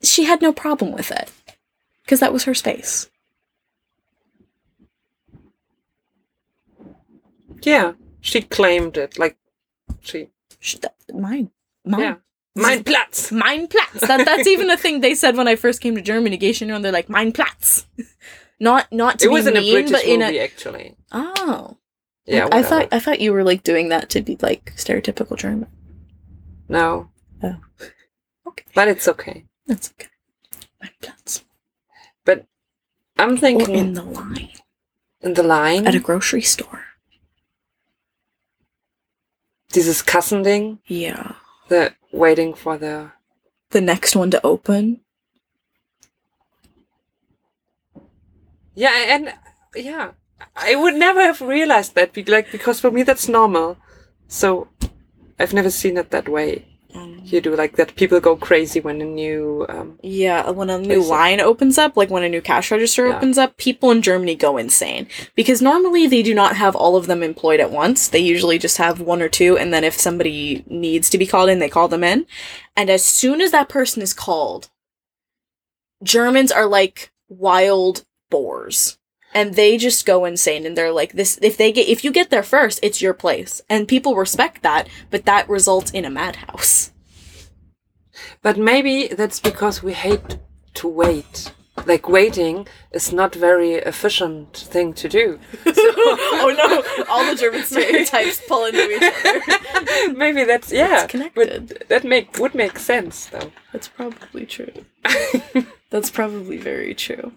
she had no problem with it because that was her space.
Yeah, she claimed it. Like she.
Sh- that- Mine, mine,
Yeah. Mein Platz.
mine Platz. That that's even a thing they said when I first came to Germany. Gesche, and they're like mine Platz. Not not to
It was
be
in a British
but in
movie,
a
actually.
oh
Yeah,
I thought I thought you were like doing that to be like stereotypical German.
no.
Oh. Okay.
But it's okay.
That's okay. Mein Platz.
I'm thinking
in
in
the line In
the line.
at a grocery store.
dieses Kassending,
Yeah.
the waiting for the
The next one to open.
Yeah, and yeah, I would never have realized that, be- like because for me that's normal. So I've never seen it that way. You do like that. People go crazy when a new. Um,
Yeah, when a new line opens up, like when a new cash register
Yeah.
opens up, people in Germany go insane. Because normally they do not have all of them employed at once. They usually just have one or two, and then if somebody needs to be called in, they call them in. And as soon as that person is called, Germans are like wild boars. And they just go insane and they're like this if they get if you get there first, it's your place. And people respect that, but that results in a madhouse.
but maybe that's because we hate to wait. Like waiting is not very efficient thing to do.
oh no, all the German stereotypes pull into each other.
maybe that's yeah.
It's connected.
But that make would make sense though.
That's probably true. That's probably very true.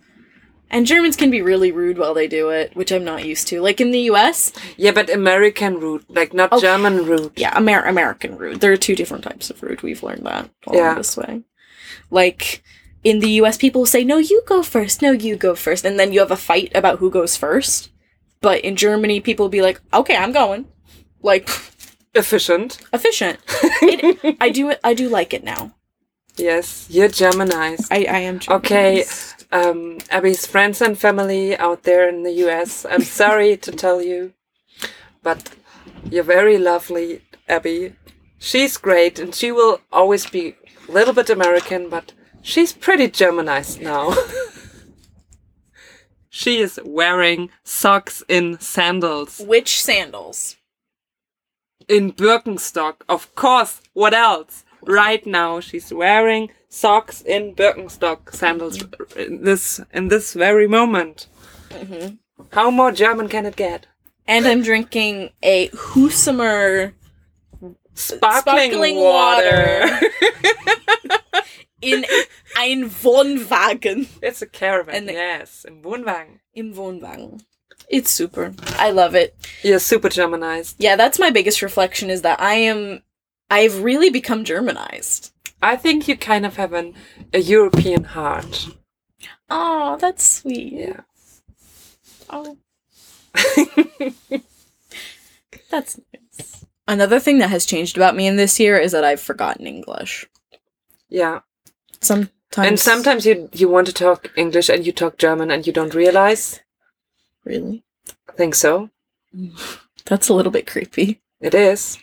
And Germans can be really rude while they do it, which I'm not used to. Like in the US,
Yeah, but American rude, like not
Oh.
German rude.
yeah, Amer- American rude. There are two different types of rude. We've learned that along
Yeah.
this way. Like in the US, people say, "No, you go first. No, you go first. and then you have a fight about who goes first. But in Germany, people will be like, "Okay, I'm going." Like
Efficient.
efficient. It, I do I do like it now.
Yes, you're Germanized.
I, I am
Okay,
Germanized.
um, Abby's friends and family out there in the US, I'm sorry to tell you, but you're very lovely, Abby. She's great, and she will always be a little bit American, but she's pretty Germanized now. she is wearing socks in sandals
Which sandals?
in Birkenstock, of course. What else? Right now, she's wearing socks in Birkenstock sandals. In this in this very moment. Mm-hmm. How more German can it get?
And I'm drinking a Husumer
Sparkling,
Sparkling
water.
in ein Wohnwagen.
it's a caravan.
And
yes, im Wohnwagen.
Im Wohnwagen. It's super. I love it.
You're super Germanized.
Yeah, that's my biggest reflection is that I am I've really become Germanized.
I think you kind of have an a European heart.
Oh, that's sweet.
Yeah.
Oh. That's nice. Another thing that has changed about me in this year is that I've forgotten English.
yeah.
Sometimes
And sometimes you you want to talk English and you talk German and you don't realize.
really.
I think so. Mm.
That's a little bit creepy.
It is.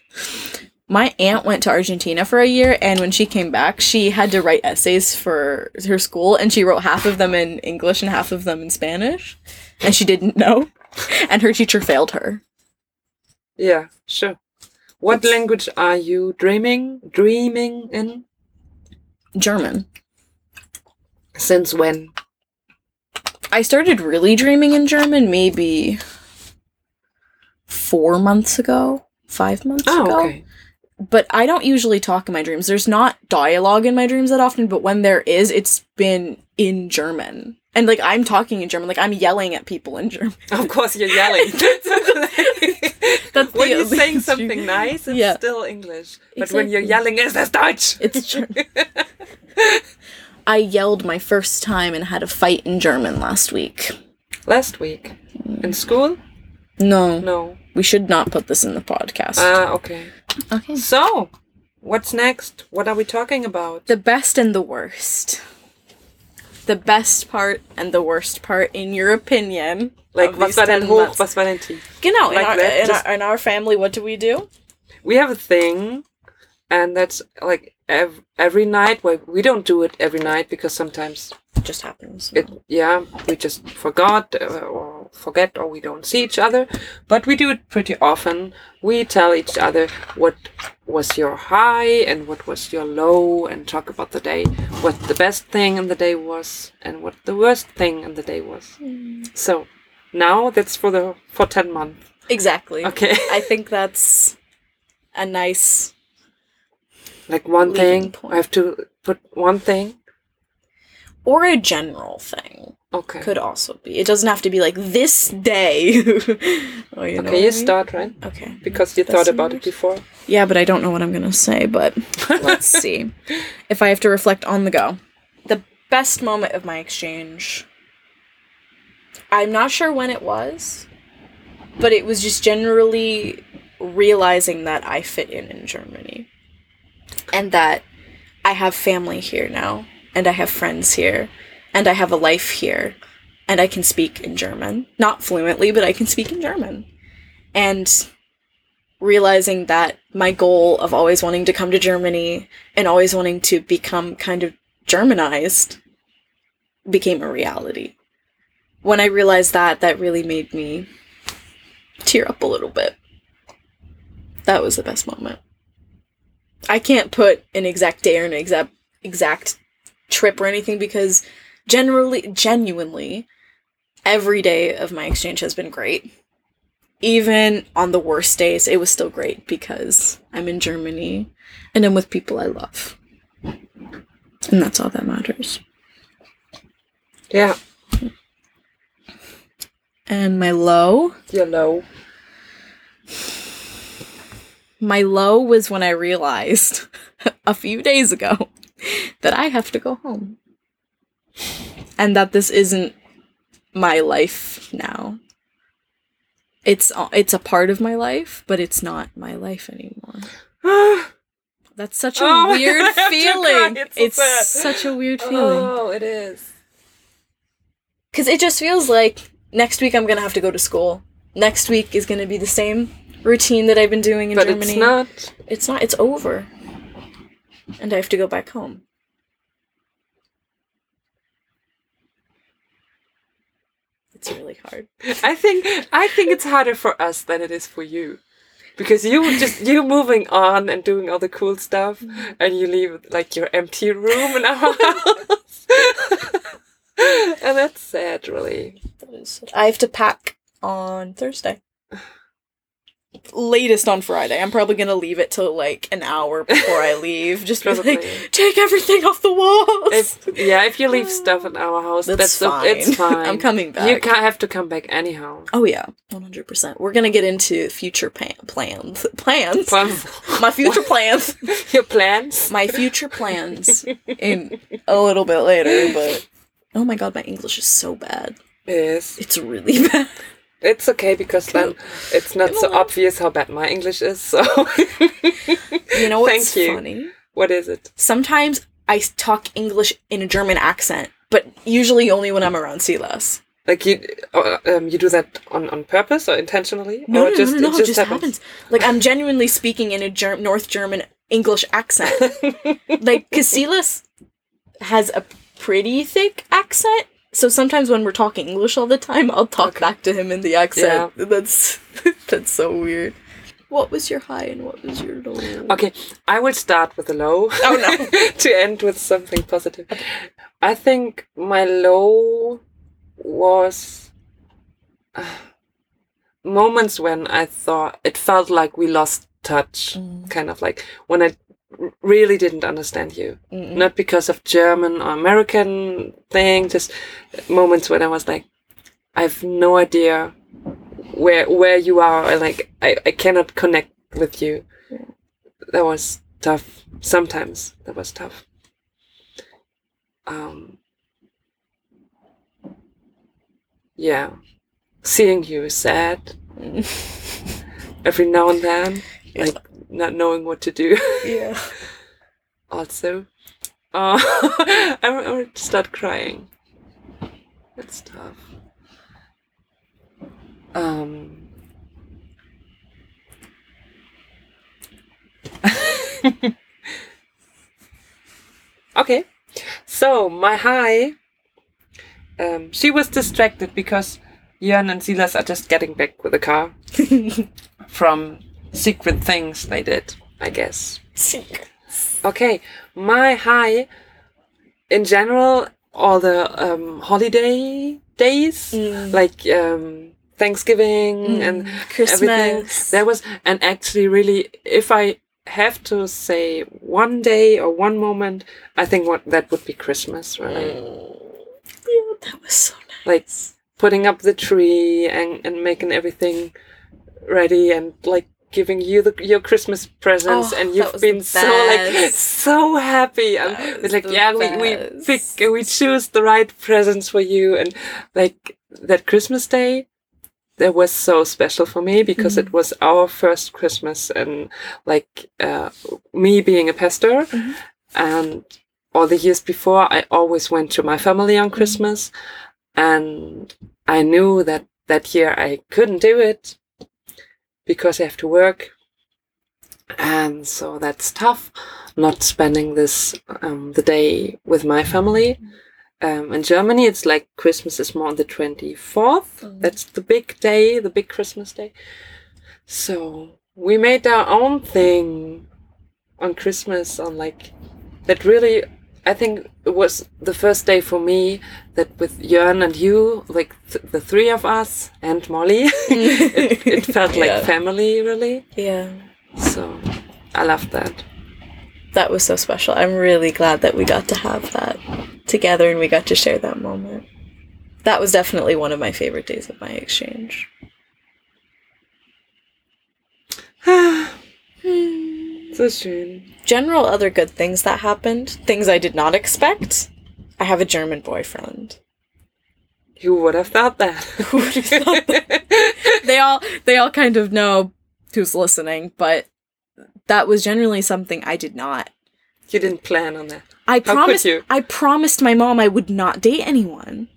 My aunt went to Argentina for a year, and when she came back, she had to write essays for her school, and she wrote half of them in English and half of them in Spanish, and she didn't know, and her teacher failed her.
Yeah, sure. What
It's-
language are you dreaming dreaming in?
German.
Since when?
I started really dreaming in German maybe four months ago, five months
Oh,
ago.
okay.
But I don't usually talk in my dreams. There's not dialogue in my dreams that often, but when there is, it's been in German. And like I'm talking in German, like I'm yelling at people in German.
Of course, you're yelling.
That's
when you're saying something nice, it's
Yeah.
still English. But when you're yelling, is this Deutsch?
It's German. I yelled my first time and had a fight in German last week.
Last week in school?
No,
No.
We should not put this in the podcast.
Ah, okay.
okay.
So, what's next? What are we talking about?
The best and the worst. The best part and the worst part, in your opinion.
Like,
of
was
these
war denn
10
hoch, was war denn tief?
Genau, in,
like
our,
that,
in, our, in our family, what do we do?
We have a thing, and that's like ev- every night. Well, we don't do it every night because sometimes
It just happens.
it yeah we just forgot uh, or forget or we don't see each other but we do it pretty often we tell each other what was your high and what was your low and talk about the day what the best thing in the day was and what the worst thing in the day was mm. so now that's for the for 10 months
Exactly.
Okay.
I think that's a nice
Like one thing.
point.
I have to put one thing.
Or a general thing
Okay.
could also be. It doesn't have to be like this day. oh, you
okay, you
I mean?
start, right?
Okay.
Because you thought about it before.
Yeah, but I don't know what I'm gonna say. But let's see if I have to reflect on the go. The best moment of my exchange. I'm not sure when it was, but it was just generally realizing that I fit in in Germany, and that I have family here now, and I have friends here, and I have a life here, and I can speak in German. Not fluently, but I can speak in German. And realizing that my goal of always wanting to come to Germany and always wanting to become kind of Germanized became a reality. When I realized that, that really made me tear up a little bit. That was the best moment. I can't put an exact day or an exact exact trip or anything because generally genuinely every day of my exchange has been great even on the worst days, it was still great because I'm in Germany and I'm with people I love. And that's all that matters.
Yeah.
And my low,
You're low.
my low was when I realized a few days ago that I have to go home. And that this isn't my life now. It's uh, it's a part of my life, but it's not my life anymore. That's such a
Oh,
weird
have to cry.
feeling.
It's
It's such a weird oh, feeling.
oh, it is.
Because it just feels like next week I'm going to have to go to school. Next week is going to be the same routine that I've been doing in
But
Germany.
it's not.
It's not. It's over. And I have to go back home. It's really hard.
I think I think it's harder for us than it is for you. Because you just you moving on and doing all the cool stuff mm-hmm. and you leave like your empty room in our house. and that's sad really.
I have to pack on Thursday. Latest on Friday. I'm probably gonna leave it till like an hour before I leave. Just be like, take everything off the walls.
If yeah, if you leave stuff in our house,
That's
that's,
fine.
it's fine.
I'm coming back.
You can't have to come back anyhow.
oh yeah, 100. percent We're gonna get into future pan- plans. Plans.
Plans.
My future plans.
Your plans?
My future plans in a little bit later. But oh my god, my English is so bad.
Yes.
It's really bad.
It's okay because then it's not so
on.
obvious how bad my English is. So,
You know what's
Thank you.
funny?
what is it?
sometimes I talk English in a German accent, but usually only when I'm around Silas.
Like you, uh, um, you do that on, on purpose or intentionally,
No,
or
no,
just
no, no, no,
it just, happens.
happens. Like I'm genuinely speaking in a Ger- North German English accent. like, cause Silas has a pretty thick accent. So sometimes when we're talking English all the time, I'll talk back to him in the accent. Yeah. That's that's so weird. What was your high and what was your low?
Okay, I will start with a low.
Oh, no.
to end with something positive. I think my low was uh, moments when I thought it felt like we lost touch,
Mm.
kind of like when I r- really didn't understand you.
Mm-mm.
Not because of German or American thing, just moments when I was like, I have no idea where where you are, and like I, I cannot connect with you. That was tough. Sometimes that was tough. Um. Yeah, seeing you is sad every now and then, like not knowing what to do.
yeah.
also. Uh, I'm, I'm gonna start crying. That's tough. Um. okay, so my high. Um, she was distracted because Jan and Silas are just getting back with the car from secret things they did, I guess. Secrets. Okay, my high in general, all the um, holiday days,
Mm.
like um, Thanksgiving and everything.
Christmas.
There was, and actually, really, if I have to say one day or one moment, I think what that would be Christmas, really.
Yeah, that was so nice.
Like putting up the tree and, and making everything ready and like giving you the, your Christmas presents
Oh,
and you've been so like so happy. And
That
it's like yeah we, we pick we choose the right presents for you. And like that Christmas day that was so special for me because
Mm-hmm.
it was our first Christmas and like uh, me being a pastor.
Mhm.
and all the years before I always went to my family
Mm-hmm.
on Christmas. And I knew that that year I couldn't do it because I have to work. And so that's tough not spending this um, the day with my family. Um, in Germany it's like Christmas is more on the 24th
Mhm.
that's the big day the big Christmas day. So we made our own thing on Christmas on like that really I think it was the first day for me that with Jörn and you, like th- the three of us and Molly, it, it felt like
Yeah.
family really.
Yeah.
So I loved that.
That was so special. I'm really glad that we got to have that together and we got to share that moment. That was definitely one of my favorite days of my exchange.
so schön.
General other good things that happened, things I did not expect. I have a German boyfriend.
Who would have thought that?
Who would have thought They all they all kind of know who's listening, but that was generally something I did not.
you didn't plan on that.
I
could
promised
you?
I promised my mom I would not date anyone.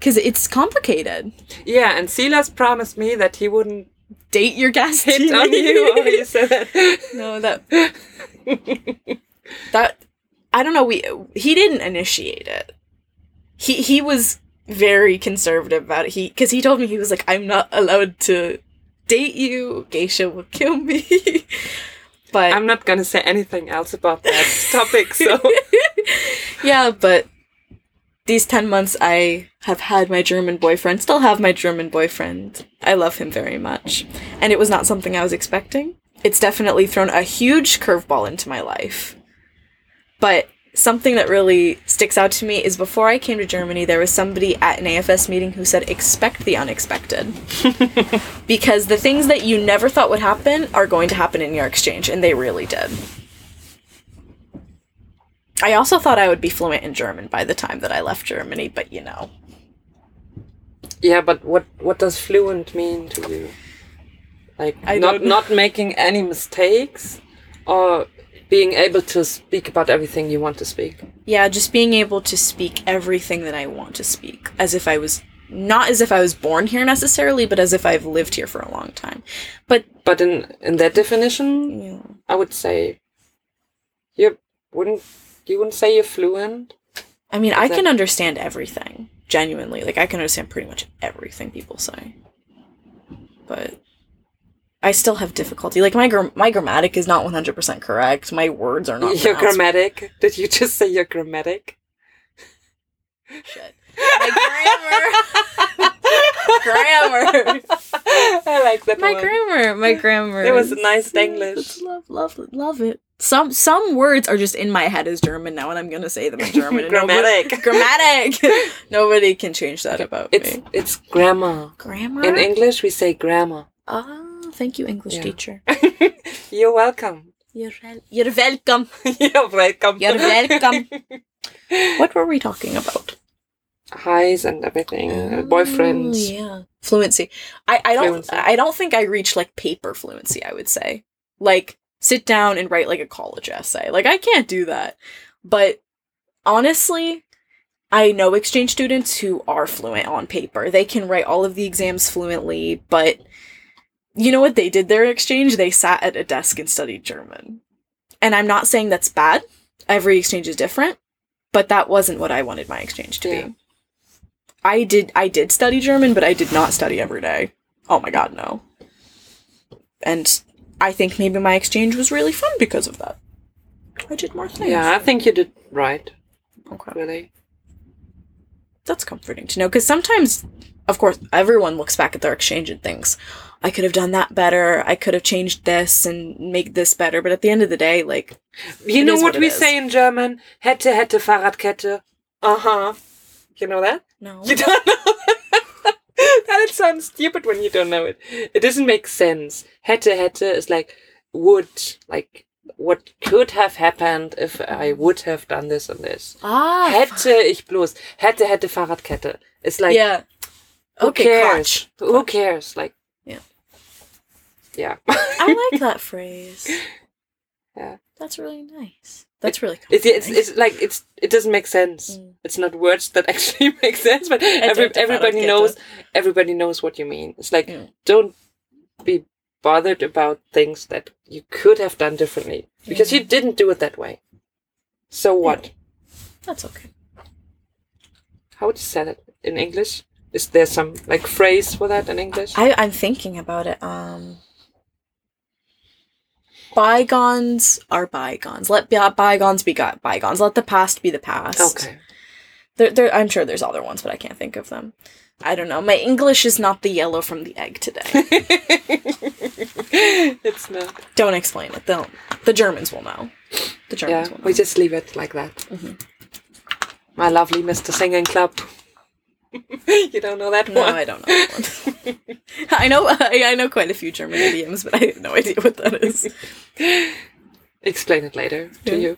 Cuz it's complicated.
Yeah, and Silas promised me that he wouldn't
Date your guest
hit on you. Or you said that.
No, that that I don't know. We he didn't initiate it. He he was very conservative about it. He because he told me he was like, I'm not allowed to date you. Gesche will kill me. but
I'm not gonna say anything else about that topic. So
yeah, but these 10 months I have had my German boyfriend, still have my German boyfriend. I love him very much. And it was not something I was expecting. It's definitely thrown a huge curveball into my life. But something that really sticks out to me is before I came to Germany, there was somebody at an AFS meeting who said, expect the unexpected. because the things that you never thought would happen are going to happen in your exchange, and they really did. I also thought I would be fluent in German by the time that I left Germany, but you know.
yeah, but what what does fluent mean to you? Like
I
not
don't
making any mistakes, or being able to speak about everything you want to speak.
Yeah, just being able to speak everything that I want to speak, as if I was not as if I was born here necessarily, but as if I've lived here for a long time. But
But in in that definition,
know,
I would say you wouldn't you wouldn't say you're fluent.
I mean, I
That-
can understand everything genuinely. Like I can understand pretty much everything people say, but I still have difficulty. Like my gram- my grammatic is not one hundred percent correct. My words are not.
Your grammatic. Did you just say your grammatic?
Shit. My grammar. grammar.
I like that
My
one.
grammar. My grammar.
It nice English.
Love, love, love it. Some some words are just in my head as German now, and I'm gonna say them in German. and nobody-
Grammatic.
grammatic. Nobody can change that about
It's
me.
it's grammar.
Grammar.
In English, we say grammar.
Ah, thank you, English
Yeah.
teacher.
You're welcome.
You're you're welcome.
You're welcome.
You're welcome. What were we talking about?
Highs and everything. uh, boyfriends.
Oh, yeah. Fluency. I, I don't
Fluency.
I don't think I reached like paper fluency, I would say. Like sit down and write like a college essay. Like I can't do that. But honestly, I know exchange students who are fluent on paper. They can write all of the exams fluently, but you know what they did their exchange? They sat at a desk and studied German. And I'm not saying that's bad. Every exchange is different, but that wasn't what I wanted my exchange to
Yeah.
be. I did I did study German, but I did not study every day. Oh my god, no. And I think maybe my exchange was really fun because of that. I did more things.
Yeah, I think you did right.
Okay.
Really.
that's comforting to know because sometimes, of course, everyone looks back at their exchange and thinks, I could have done that better. I could have changed this and make this better. But at the end of the day, like,
You know what,
what
we
is.
say in German? Hätte, hätte, Fahrradkette. Uh huh. You know that?
No.
You don't know that? that sounds stupid when you don't know it. It doesn't make sense. Hätte, hätte is like would, like what could have happened if I would have done this and this.
Ah,
Hätte ich bloß. Hätte, hätte, Fahrradkette. It's like,
yeah.
who
Okay,
cares?
crotch.
Who cares? Like,
Yeah.
Yeah.
I like that phrase.
Yeah.
That's really nice. That's really
It's, it's it's like it's it doesn't make sense.
Mm.
It's not words that actually make sense, but every, everybody knows
that.
everybody knows what you mean. It's like
Yeah.
don't be bothered about things that you could have done differently because you didn't do it that way. So what?
That's okay.
How would you say that in English? Is there some like phrase for that in English?
I, I'm thinking about it. Um, bygones are bygones. Let by- bygones be got bygones. Let the past be the past.
okay.
There, there, I'm sure there's other ones, but I can't think of them. I don't know. My English is not the yellow from the egg today.
it's not.
don't explain it. Don't. The Germans will know. The Germans
Yeah,
will know.
we just leave it like that.
Mhm.
My lovely Mr. Singing Club. you don't know that
no,
one?
I don't know that one. I know. I, I know quite a few German idioms, but I have no idea what that is.
Explain it later to
Yeah.
you.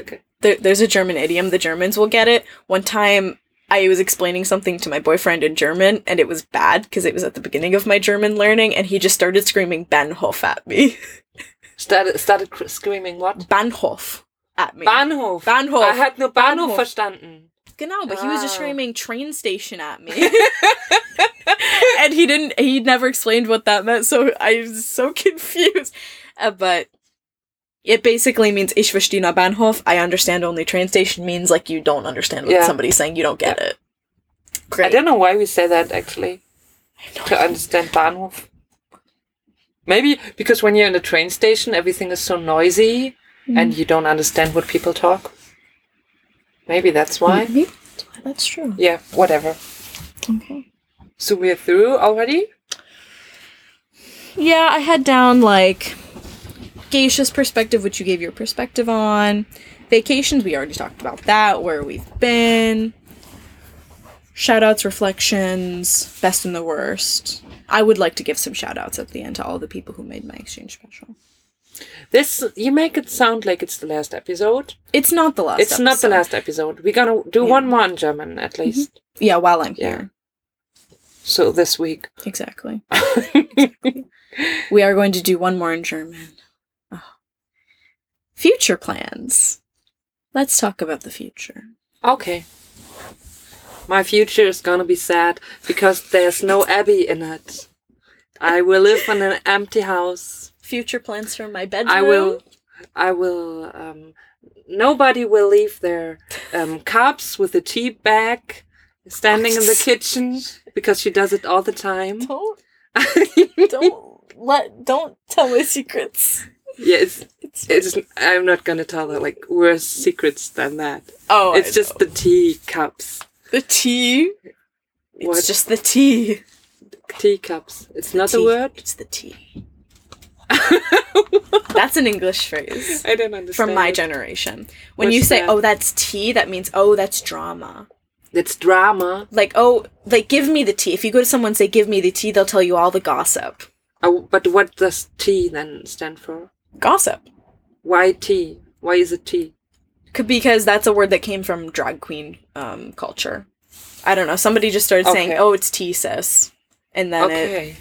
Okay.
there, there's a German idiom. The Germans will get it. One time, I was explaining something to my boyfriend in German, and it was bad because it was at the beginning of my German learning, and he just started screaming Bahnhof at me.
Started, started screaming what?
Bahnhof at me.
Bahnhof.
Bahnhof.
I had nur Bahnhof,
Bahnhof.
verstanden.
Genau, but he was just screaming train station at me. and he didn't, he never explained what that meant, so I was so confused. Uh, but it basically means Ich verstehe nur Bahnhof. I understand only train station means like you don't understand what
Yeah.
somebody's saying, you don't get it.
I don't know why we say that actually. To understand Bahnhof. Maybe because when you're in a train station, everything is so noisy
Mm.
and you don't understand what people talk. Maybe that's why.
Maybe that's why- That's true.
Yeah, whatever.
Okay.
So we're through already?
Yeah, I had down like Gesche's perspective, which you gave your perspective on. Vacations, we already talked about that, where we've been. Shoutouts, reflections, best and the worst. I would like to give some shoutouts at the end to all the people who made my exchange special.
This you make it sound like it's the last episode.
It's not the last.
it's not the last episode. We're gonna do one more in German at mm-hmm. least.
Yeah, while I'm
Yeah.
here.
So this week.
Exactly. We are going to do one more in German. Oh. Future plans. Let's talk about the future.
Okay. My future is gonna be sad because there's no Abby in it. I will live in an empty house.
Future plans for my bedroom.
I will. I will. Um, nobody will leave their um, cups with a tea bag standing in the kitchen because she does it all the time.
Don't don't let don't tell my secrets.
yeah, it's,
It's,
it's. I'm not gonna tell her like worse secrets than that.
oh,
it's
I
just
know.
the tea cups.
the tea.
What?
It's just the tea.
Teacups. It's not a
Tea.
word.
It's the tea. That's an English phrase
I don't understand.
from my generation. When
What's
you say,
that?
"Oh, that's tea," that means, "Oh, that's drama."
It's drama.
Like, "Oh, like give me the tea." If you go to someone and say, "Give me the tea," they'll tell you all the gossip.
Oh, but what does T then stand for?
Gossip.
Why T? Why is it T?
C- because that's a word that came from drag queen um, culture. I don't know. Somebody just started saying, "Oh, it's tea, sis," and then it
Okay.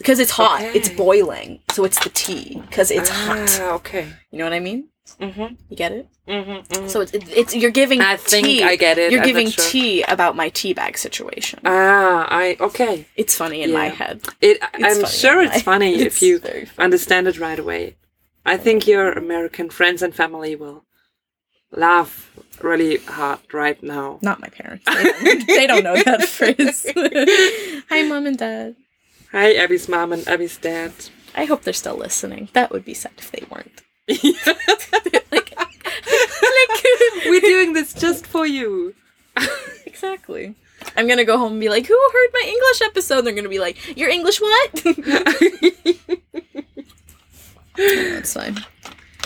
Because it's hot, it's boiling, so it's the tea because it's hot.
Ah, okay.
You know what I mean?
Mm-hmm.
You get it?
Mhm. mhm.
So it's, it's you're giving.
I think
tea.
I get it.
You're
I'm
giving
sure.
tea about my tea bag situation.
Ah, I okay.
it's funny in my head.
It.
It's
I'm sure it's funny
It's
if you
funny.
understand it right away. I think your American friends and family will laugh really hard right now.
Not my parents. They don't, they don't know that phrase. Hi, mom and dad.
Hi, Abby's mom and Abby's dad.
I hope they're still listening. That would be sad if they weren't. like,
We're doing this just for you.
exactly. I'm gonna go home and be like, "Who heard my English episode?" They're gonna be like, "Your English what?" That's fine.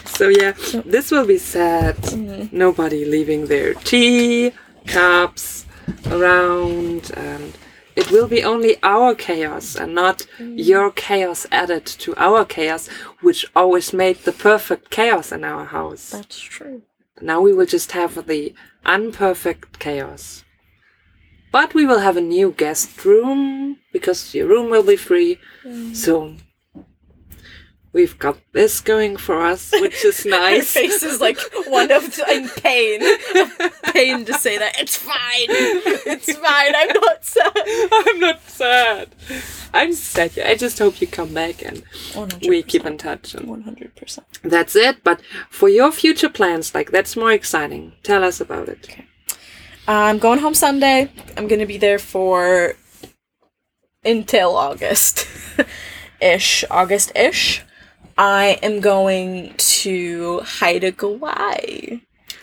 So yeah, this will be sad.
Mm-hmm.
Nobody leaving their tea cups around, and it will be only our chaos and not
Mm-hmm.
your chaos added to our chaos, which always made the perfect chaos in our house.
That's true.
Now we will just have the unperfect chaos. But we will have a new guest room because your room will be free soon. We've got this going for us, which is
Her
nice.
face is like one of in pain, of pain to say that it's fine, it's fine. I'm not sad.
I'm not sad. I'm sad. I just hope you come back and we keep in touch.
One hundred percent.
that's it. But for your future plans, like that's more exciting. Tell us about it. Okay.
I'm going home Sunday. I'm gonna be there for until August, ish, August ish. I am going to Haida Gwaii.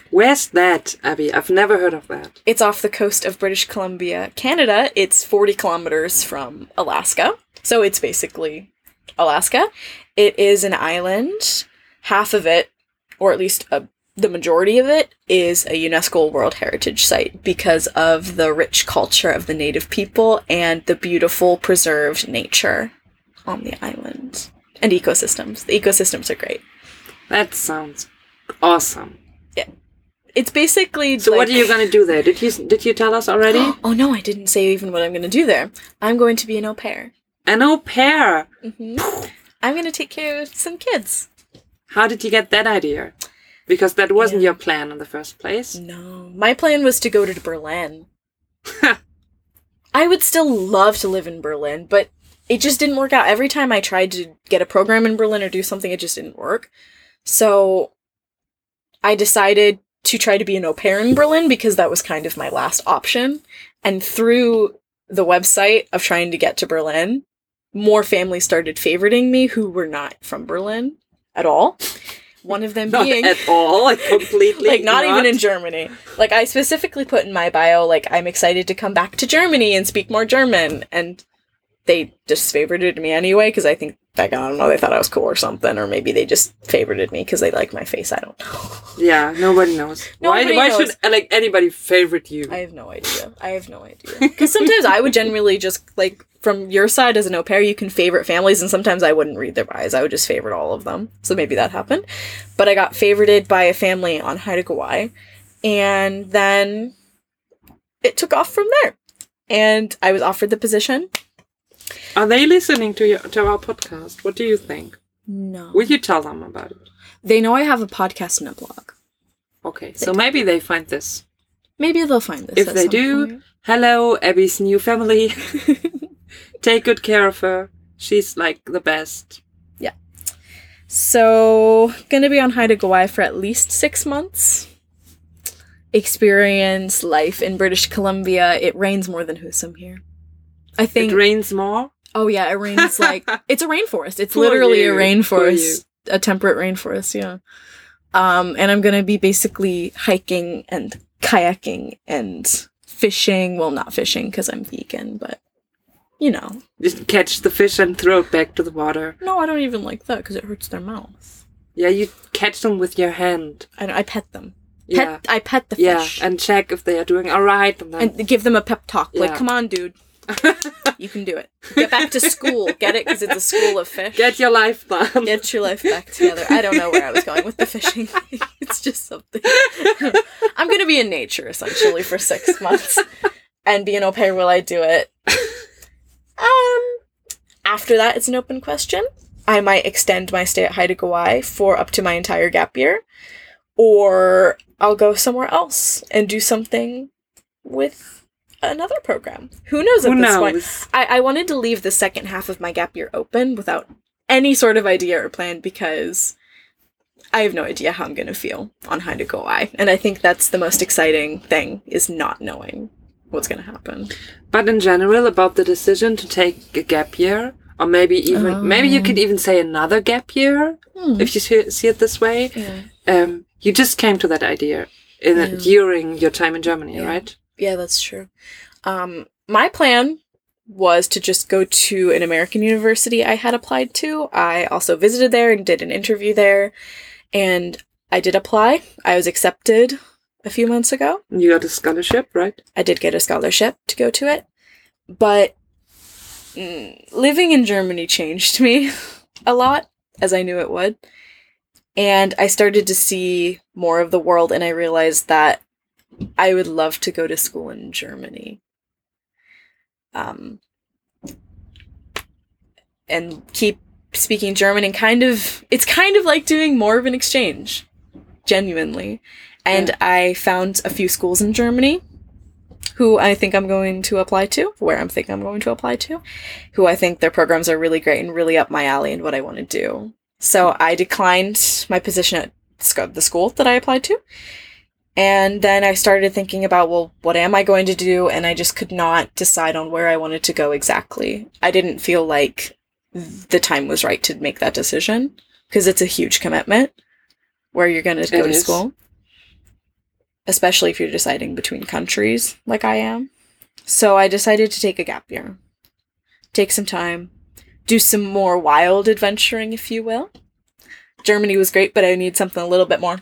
Where's that, Abby? I've never heard of that.
It's off the coast of British Columbia, Canada. It's 40 kilometers from Alaska. So it's basically Alaska. It is an island. Half of it, or at least a, the majority of it, is a UNESCO World Heritage Site because of the rich culture of the native people and the beautiful preserved nature on the island. And ecosystems. The ecosystems are great.
That sounds awesome. Yeah.
It's basically
So what are you gonna do there? Did you did you tell us already?
Oh no, I didn't say even what I'm going to do there. I'm going to be an au pair.
An au pair.
Mm-hmm. I'm going to take care of some kids.
How did you get that idea? Because that wasn't your plan in the first place.
No, my plan was to go to Berlin. I would still love to live in Berlin, but it just didn't work out. Every time I tried to get a program in Berlin or do something, it just didn't work. So I decided to try to be an au pair in Berlin because that was kind of my last option. And through the website of trying to get to Berlin, more families started favoriting me who were not from Berlin at all. One of them
Not
being
at all. Like completely.
like not, even in Germany. Like I specifically put in my bio like I'm excited to come back to Germany and speak more German and they just favorited me anyway because I think like I don't know they thought I was cool or something or maybe they just favorited me because they like my face. I don't know.
Yeah, nobody knows.
Nobody
why? Why
knows.
should like anybody favorite you?
I have no idea. I have no idea. Because sometimes I would generally just like from your side as an au pair, you can favorite families, and sometimes I wouldn't read their bios. I would just favorite all of them. So maybe that happened. But I got favorited by a family on Haida Gwaii, and then it took off from there. And I was offered the position.
Are they listening to your to our podcast? What do you think?
No.
Will you tell them about it?
They know I have a podcast and a blog.
Okay, so maybe they find this.
Maybe they'll find this.
If they do,
point.
hello, Abby's new family. Take good care of her. She's like the best. Yeah.
So, gonna be on Haida Gwaii for at least six months. Experience life in British Columbia. It rains more than Husum here. I think.
It rains more.
Oh yeah, it rains like it's a rainforest. It's
Poor
literally
you,
a rainforest, a temperate rainforest. Yeah. Um, and I'm gonna be basically hiking and kayaking and fishing. Well, not fishing because I'm vegan, but you know.
Just catch the fish and throw it back to the water.
No, I don't even like that because it hurts their mouth.
Yeah, you catch them with your hand.
I, I pet them.
Yeah.
I pet the
Yeah,
fish.
and check if they are doing all right. And then
and give them a pep talk. Like, come on, dude, you can do it. Get back to school. Get it? Because it's a school of fish.
get your life done.
Get your life back together. I don't know where I was going with the fishing. It's just something. I'm gonna be in nature essentially for six months, and be an au pair while I do it. Um, after that, it's an open question. I might extend my stay at Haida Gwaii for up to my entire gap year, or I'll go somewhere else and do something with another program. Who knows at
Who
this point? I, I wanted to leave the second half of my gap year open without any sort of idea or plan because I have no idea how I'm going to feel on Haida Gwaii. And I think that's the most exciting thing is not knowing what's going to happen.
But in general, about the decision to take a gap year, or maybe even maybe you could even say another gap year, if you see see it this way.
Yeah.
Um, you just came to that idea in
Yeah.
during your time in Germany,
Yeah.
right?
Yeah, that's true. Um, my plan was to just go to an American university I had applied to. I also visited there and did an interview there, and I did apply. I was accepted a few months ago.
You got a scholarship, right?
I did get a scholarship to go to it, but mm, living in Germany changed me a lot, as I knew it would. And I started to see more of the world, and I realized that I would love to go to school in Germany. Um, and keep speaking German, and kind of, it's kind of like doing more of an exchange, genuinely. And
Yeah.
I found a few schools in Germany who I think I'm going to apply to, where I'm thinking I'm going to apply to, who I think their programs are really great and really up my alley and what I want to do. So I declined my position at the school that I applied to. And then I started thinking about, well, what am I going to do? And I just could not decide on where I wanted to go exactly. I didn't feel like the time was right to make that decision because it's a huge commitment where you're going to go to school, especially if you're deciding between countries like I am. So I decided to take a gap year, take some time, do some more wild adventuring, if you will. Germany was great, but I need something a little bit more.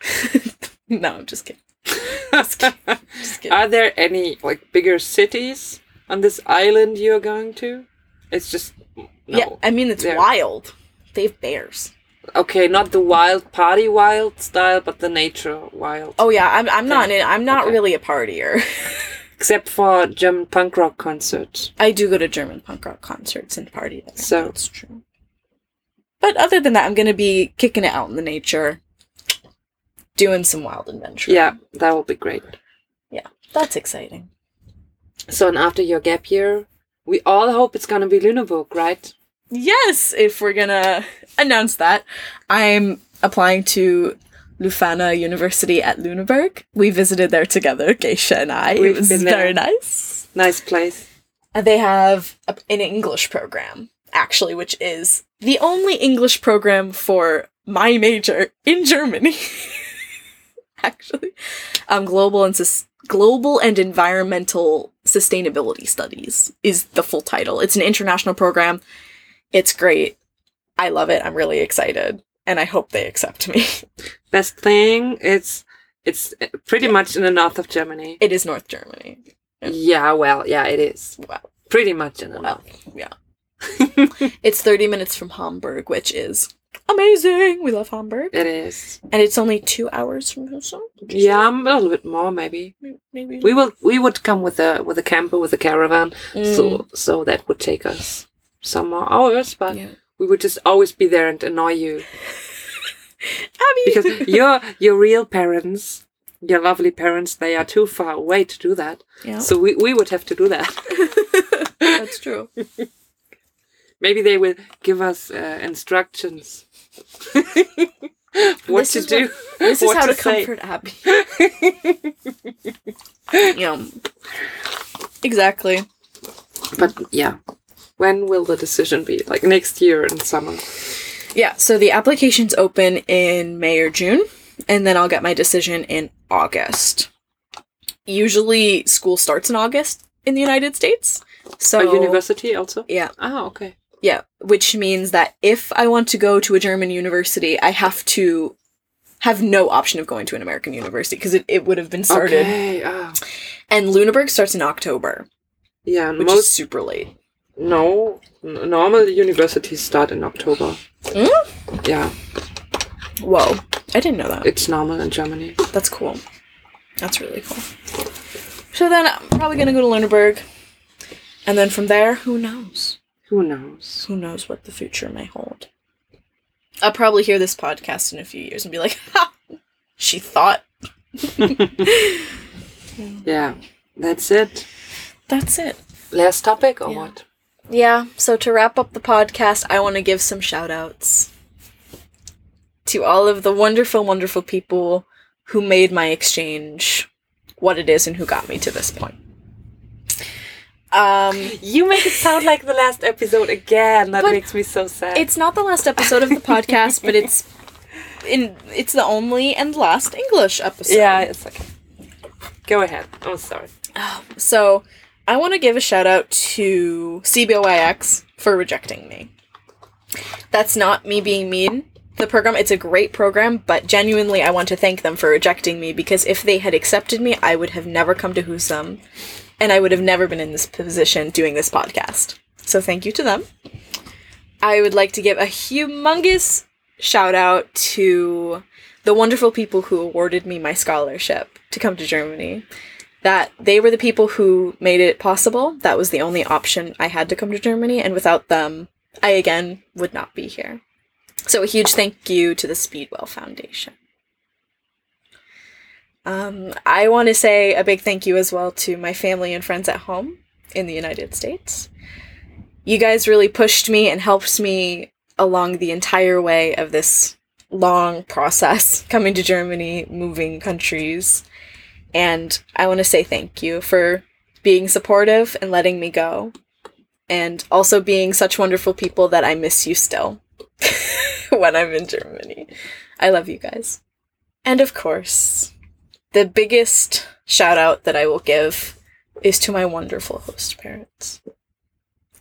no, I'm just kidding. Just kidding.
Are there any like bigger cities on this island you're going to? It's just no.
Yeah, I mean it's
There.
wild. They have bears.
Okay, not the wild party wild style, but the nature wild.
Oh yeah, I'm I'm not in, I'm not
Okay.
really a partier.
Except for German punk rock concerts.
I do go to German punk rock concerts and party there.
So-
that's true. But other than that, I'm gonna be kicking it out in the nature, doing some wild adventure.
Yeah, that will be great.
Yeah, that's exciting.
So, and after your gap year, we all hope it's gonna be Lüneburg, right?
Yes, if we're gonna announce that, I'm applying to Leuphana University at Lüneburg. We visited there together, Gesche and I.
We've
it was
been
very nice.
Nice place.
And they have a, an English program, actually, which is the only English program for my major in Germany. actually, um, global and sus- global and environmental sustainability studies is the full title. It's an international program. It's great. I love it. I'm really excited, and I hope they accept me.
Best thing, it's it's pretty much in the north of Germany.
it is North Germany.
Yeah, well, yeah, it is.
Wow.
Pretty much in the
Well,
north.
yeah. It's 30 minutes from Hamburg, which is amazing. We love Hamburg.
It is.
And it's only two hours from Husum.
Yeah, a little bit more maybe.
Maybe.
We will we would come with a with a camper with a caravan,
Mm,
so so that would take us some more hours, but
yeah.
we would just always be there and annoy you
Abby!
because your your real parents, your lovely parents, they are too far away to do that.
yeah.
So we, we would have to do that.
That's true.
Maybe they will give us uh, instructions. what
This
to do.
what- This is how to,
say.
comfort Abby. yeah. Exactly.
But yeah, when will the decision be? Like next year in summer.
Yeah, so the applications open in May or June, and then I'll get my decision in August. Usually, school starts in August in the United States. So,
A university also.
yeah,
Oh, okay.
Yeah, which means that if I want to go to a German university, I have to have no option of going to an American university because it, it would have been started.
Okay. Ah.
And Lüneburg starts in October,
Yeah,
which is super late.
no n- normal universities start in October.
Mm?
Yeah,
Whoa, I didn't know that.
it's normal in Germany.
That's cool. That's really cool. So then I'm probably gonna go to Lüneburg. And then from there, who knows?
Who knows?
Who knows what the future may hold? I'll probably hear this podcast in a few years and be like, ha! She thought.
Yeah, that's it.
That's it.
Last topic or
Yeah.
what?
Yeah, so to wrap up the podcast, I want to give some shout outs to all of the wonderful, wonderful people who made my exchange what it is and who got me to this point. Um,
You make it sound like the last episode again. That makes me so sad.
it's not the last episode of the podcast, but it's in it's the only and last English episode.
yeah, it's okay. Go ahead. I'm sorry.
So, I want to give a shout out to CBYX for rejecting me. That's not me being mean. The program, it's a great program, but genuinely, I want to thank them for rejecting me because if they had accepted me, I would have never come to Husum and I would have never been in this position doing this podcast. So, thank you to them. I would like to give a humongous shout out to the wonderful people who awarded me my scholarship to come to Germany that they were the people who made it possible. That was the only option I had to come to Germany, and without them, I again would not be here. So, a huge thank you to the Speedwell Foundation. Um, I want to say a big thank you as well to my family and friends at home in the United States. You guys really pushed me and helped me along the entire way of this long process coming to Germany, moving countries. And I want to say thank you for being supportive and letting me go. And also being such wonderful people that I miss you still when I'm in Germany. I love you guys. And of course, the biggest shout out that I will give is to my wonderful host parents.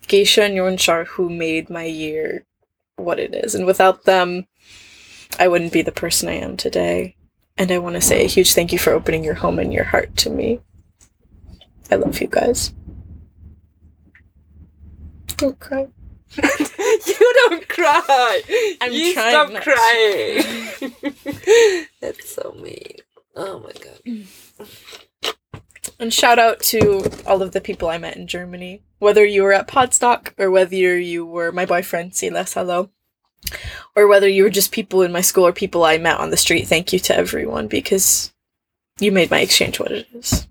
Gesche and Yonchar, who made my year what it is. And without them, I wouldn't be the person I am today. And I want to say a huge thank you for opening your home and your heart to me. I love you guys. Don't cry.
you don't cry.
I'm
you
trying
stop
not
crying. That's so mean. Oh my god.
And shout out to all of the people I met in Germany. Whether you were at Podstock or whether you were my boyfriend, Silas, hello. Or whether you were just people in my school or people I met on the street, thank you to everyone because you made my exchange what it is.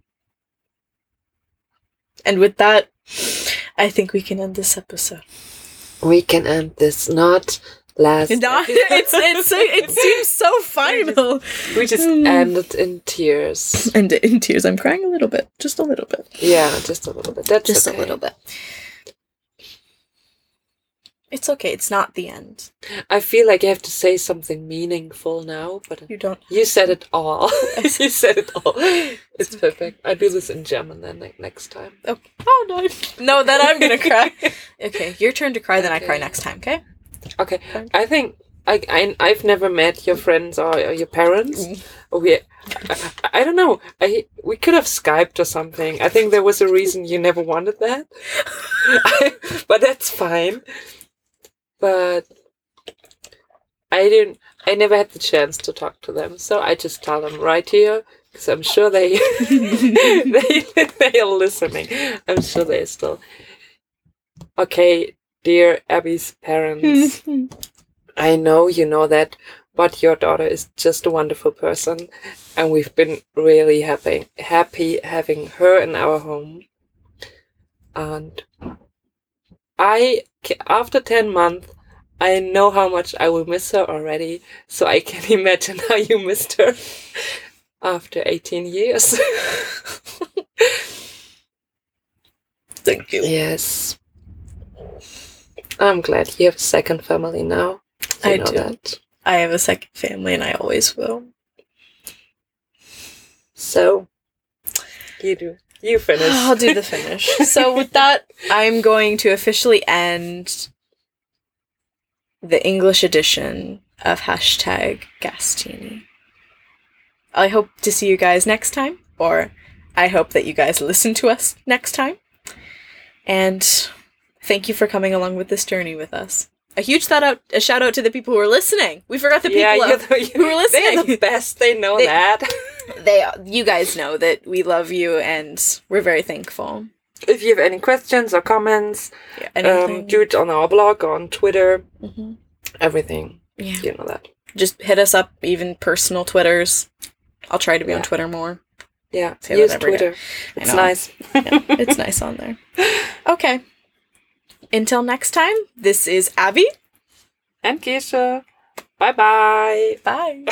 And with that, I think we can end this episode.
We can end this not last.
No, it's, it's it seems so final.
we just
Mm.
ended in tears.
And in tears, I'm crying a little bit, just a little bit,
Yeah, just a little bit. That's
just
okay.
a little bit. It's okay. It's not the end.
I feel like I have to say something meaningful now, but
You don't.
you said it all. you said it all. It's perfect. I do this in German then like, next time.
Okay. Oh no. No, then I'm gonna cry. Okay, your turn to cry. Then I cry next time. Okay.
Okay, I think I, I I've never met your friends or, or your parents. Mm. We, I, I don't know. I we could have skyped or something. I think there was a reason you never wanted that, but that's fine. But I didn't. I never had the chance to talk to them, so I just tell them right here because I'm sure they they they are listening. I'm sure they're still okay. Dear Abby's parents. I know you know that, but your daughter is just a wonderful person, and we've been really happy happy having her in our home. And I, after ten months, I know how much I will miss her already. So I can imagine how you missed her after eighteen years.
Thank you.
yes, I'm glad you have a second family now. You
I
know
do.
that.
I have a second family, and I always will.
So, you do. You finish.
I'll do the finish. so with that, I'm going to officially end the English edition of hashtag Gastini. I hope to see you guys next time, or I hope that you guys listen to us next time. And thank you for coming along with this journey with us. A huge shout out, a shout out to the people who are listening. We forgot the people
yeah,
of-
the,
who are listening.
They're the best. They know
They-
that.
They, you guys know that we love you, and we're very thankful.
if you have any questions or comments,
Yeah,
um, do it on our blog, on Twitter,
Mhm.
everything.
Yeah.
You know that.
just hit us up, even personal Twitters. I'll try to be on Twitter more.
Yeah, use. Twitter. It's nice.
Yeah, it's nice on there. Okay. Until next time, this is Abby.
And Gesche. Bye bye.
Bye.